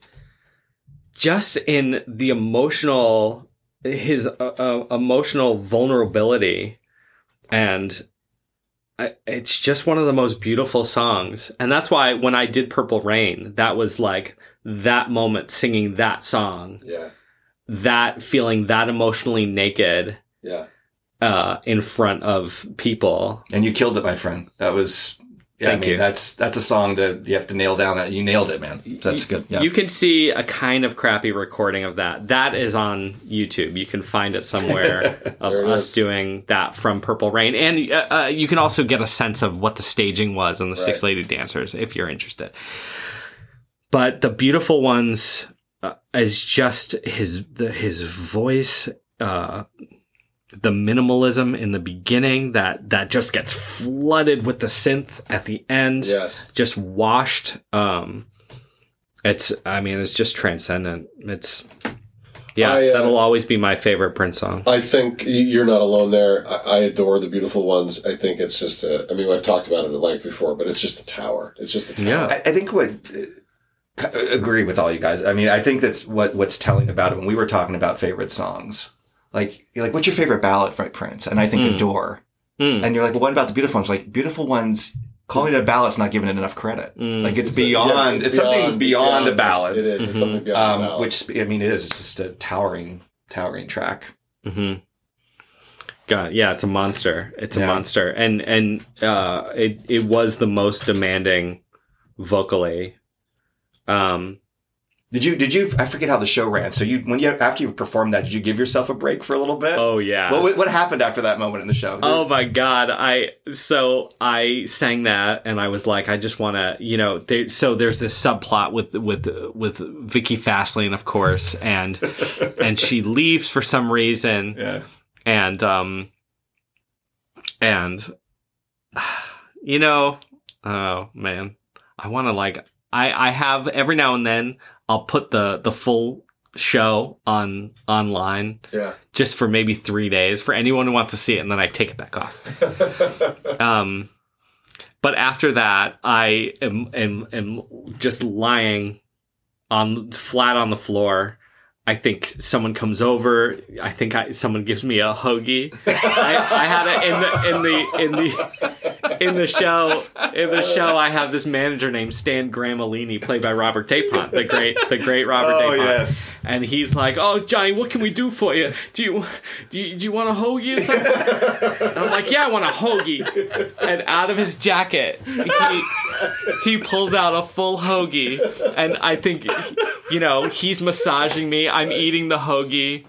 just in the emotional his uh, uh, emotional vulnerability and I- it's just one of the most beautiful songs and that's why when i did purple rain that was like that moment singing that song Yeah. that feeling that emotionally naked Yeah. uh in front of people And you killed it, my friend. That was. Yeah, Thank I mean, you. That's that's a song that you have to nail down. That you nailed it, man. That's good. Yeah. You can see a kind of crappy recording of that. That is on YouTube. You can find it somewhere (laughs) of it us is. doing that from Purple Rain, and uh, uh, you can also get a sense of what the staging was in the Six Lady Dancers if you're interested. But the beautiful ones uh, is just his the, his voice. Uh, the minimalism in the beginning that that just gets flooded with the synth at the end Yes. just washed um It's I mean it's just transcendent. It's yeah, I, uh, that'll always be my favorite Prince song. I think you're not alone there. I, I adore the beautiful ones. I think it's just a. I mean, I've talked about it at length before, but it's just a tower. It's just a tower. Yeah. I, I think what uh, agree with all you guys. I mean, I think that's what what's telling about it. When we were talking about favorite songs, like you're like, what's your favorite ballad from Prince? And I think Adore. Mm. And you're like, well, what about the beautiful ones? Like beautiful ones. Calling it a ballad's not giving it enough credit. Like it's, It's a- beyond. yeah, it's, something beyond, a ballad. It is. It's something beyond a Um, ballad. which I mean, it is. It's just a towering, towering track. hmm God, yeah, it's a monster. It's a monster, and and uh, it it was the most demanding vocally. Um, Did you? Did you? I forget how the show ran. So you, when you after you performed that, did you give yourself a break for a little bit? oh yeah. What, what happened after that moment in the show? Oh my god! I so I sang that, and I was like, I just want to, you know. There, so there's this subplot with with with Vicky Fastlane, of course, and (laughs) and she leaves for some reason, yeah. and um, and (sighs) you know, oh man, I want to like, I I have every now and then I'll put the the full show on online yeah. just for maybe three days for anyone who wants to see it, and then I take it back off. (laughs) um, but after that, I am, am am just lying on flat on the floor. I think someone comes over. I think I, someone gives me a hoagie. I, I had it in the in the in the in the show. In the show, I have this manager named Stan Gramolini, played by Robert Dapont, the great the great Robert Oh Dapont yes. and he's like, "Oh, Johnny, what can we do for you? Do you do you, do you want a hoagie or something?" And I'm like, "Yeah, I want a hoagie." And out of his jacket, he he pulls out a full hoagie, and I think, you know, he's massaging me. I'm eating the hoagie,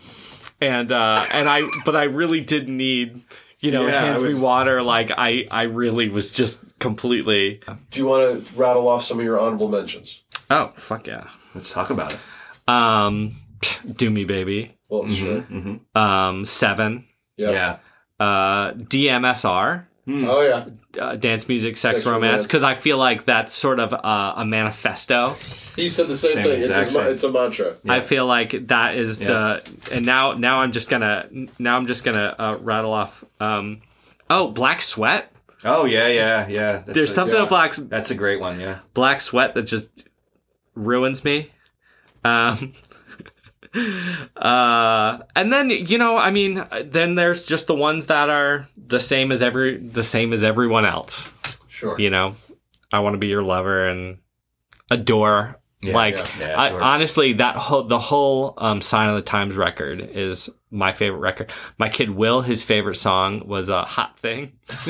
and uh, and I, but I really did need. You know, Yeah, I hands me was- water. Like I, I really was just completely. Do you want to rattle off some of your honorable mentions? Oh fuck yeah! Let's talk about it. Um, do me, baby. Well, sure. Mm-hmm. Um, seven. Yeah. Yeah. uh, DMSR, Oh yeah. uh, dance music, sex, Sex, romance, romance. because I feel like that's sort of uh, a manifesto. He said the same, Same thing. It's, his, it's a mantra. I feel like that is the, and now now I'm just gonna now I'm just gonna uh, rattle off. Um, oh, Black Sweat. Oh yeah, yeah, yeah. That's There's a, something yeah. of Black That's a great one. Yeah. Black Sweat that just ruins me. Um, uh, and then you know, I mean, then there's just the ones that are the same as every the same as everyone else. Sure. you know, I want to be your lover and adore. like, yeah, yeah, I, honestly, that whole the whole um, Sign of the Times record is my favorite record. My kid Will, his favorite song was a hot thing. (laughs)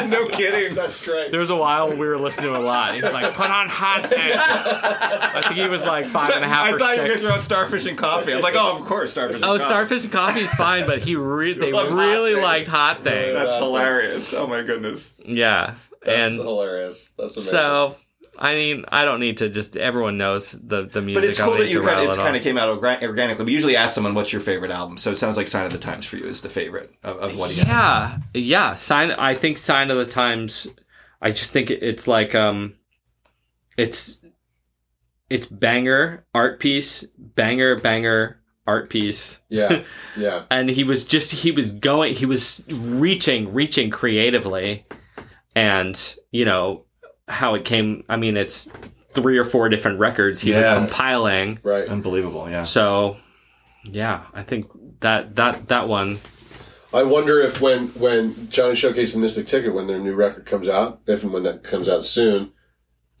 (laughs) no kidding. That's great. There was a while we were listening to a lot. He was like, "Put on hot thing." I think he was like five and a half I or thought you were six. gonna throw out starfish and coffee. I'm like, oh, of course, starfish. And Oh, coffee. Starfish and Coffee is fine, but he re- they loves Hot really Thing. liked Hot Thing. That's hilarious. Oh my goodness. Yeah, That's and hilarious. That's amazing. so I mean, I don't need to just. Everyone knows the the music. But it's cool that you kind of, kind of came out organically. We usually ask someone what's your favorite album, so it sounds like Sign of the Times for you is the favorite of, of what he has. Yeah, yeah. Sign. I think sign of the times. I just think it's like um, it's it's banger art piece, banger banger art piece, yeah, (laughs) yeah. and he was just he was going he was reaching reaching creatively, and you know how it came. I mean, it's three or four different records he was compiling. Right. Unbelievable. Yeah. So, yeah, I think that that that one. I wonder if when when Johnny Showcase and Mystic Ticket, when their new record comes out, if and when that comes out soon,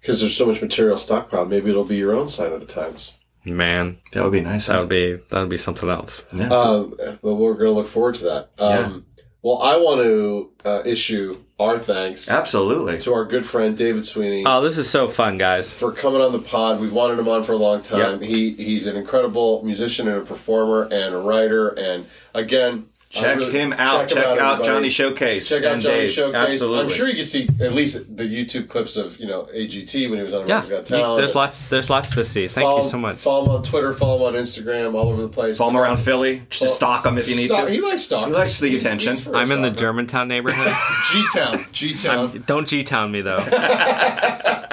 because there's so much material stockpiled, maybe it'll be your own sign of the times. Man, That would be nice. that would be that would be something else. yeah. Um, but we're going to look forward to that. Um, Well, I want to uh, issue our thanks Absolutely. to our good friend David Sweeny. Oh, this is so fun, guys. for coming on the pod. We've wanted him on for a long time. He he's an incredible musician and a performer and a writer. And again, Check really- him out. Check, him out, everybody. Johnny Showcase. Check out and Johnny Dave. Showcase. Absolutely. I'm sure you could see at least the YouTube clips of you know AGT when he was on Yeah, America's Got you- Talent. there's lots. There's lots to see. Thank follow, you so much. Follow him on Twitter. Follow him on Instagram. All over the place. Follow him around Philly. Just to stalk him if you need Stalk- to. He likes stalking. He likes the He's- attention. he's for a I'm in the. Germantown neighborhood. (laughs) G Town. G Town. Don't G Town me though, (laughs)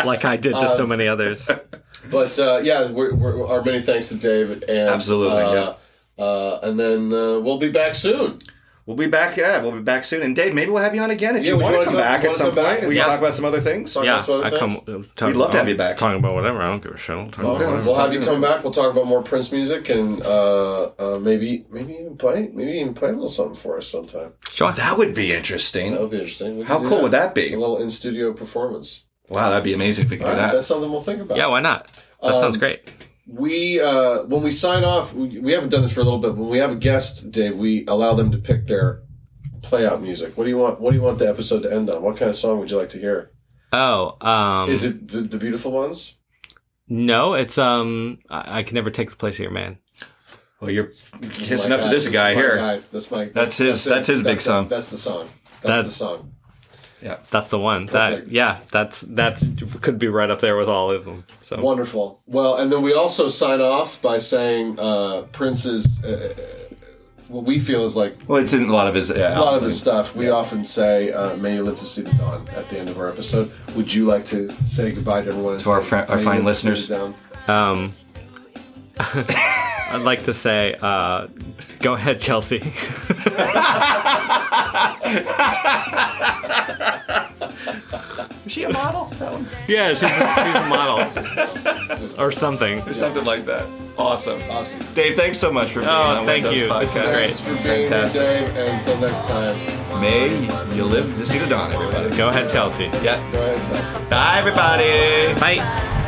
like I did to Um, so many others. But uh, yeah, we're, we're, our many thanks to David. And, Absolutely, Uh, uh, and then uh, we'll be back soon. We'll be back. Yeah, we'll be back soon. And Dave, maybe we'll have you on again if Yeah, you want to come come- back at some come back point. and We can talk- talk about some other things. Talk Yeah, about some other I things. come. Talk, We'd love to have you back. Talking about whatever. I don't give a shit. I'll talk about Awesome. We'll have you come back. We'll talk about more Prince music and uh, uh, maybe maybe even play maybe even play a little something for us sometime. Sure. That would be interesting. That interesting. would be interesting. How could do cool would that be? A little in studio performance. Wow, that'd be amazing if we could All do right, that. that's something we'll think about. Yeah, why not? That Um, sounds great. We uh, when we sign off, we, we haven't done this for a little bit. When we have a guest, Dave, we allow them to pick their play out music. What do you want? What do you want the episode to end on? What kind of song would you like to hear? Oh, um, Is it the, the beautiful ones? no? It's um, I, I can never take the place of your man. Well, you're kissing up to guy. this guy here. guy. That's my. That's his- it. that's his big the- song. That's the song. That's That- the song. Yeah. That's the one. Perfect. That yeah, that's that's could be right up there with all of them. So Wonderful. Well, and then we also sign off by saying uh, Prince's. Uh, what we feel is like Well, it's in a lot of his. Yeah, a lot of his stuff. We often say, uh, "May you live to see the dawn" at the end of our episode. Would you like to say goodbye to everyone? To our say, fri- our fine live to see listeners." the dawn"? um, (laughs) I'd like to say, uh, go ahead, Chelsea. Is she a model? yeah, she's a, she's a model or something. or something like that. Awesome. Awesome. Dave, thanks so much for being Oh, on thank When Doves you. This is Podcast. great. Thanks for being Fantastic. here, Dave. And until next time, May you live to see the dawn, everybody. Go ahead, Chelsea. Yeah. go ahead, Chelsea. Bye, everybody. Bye.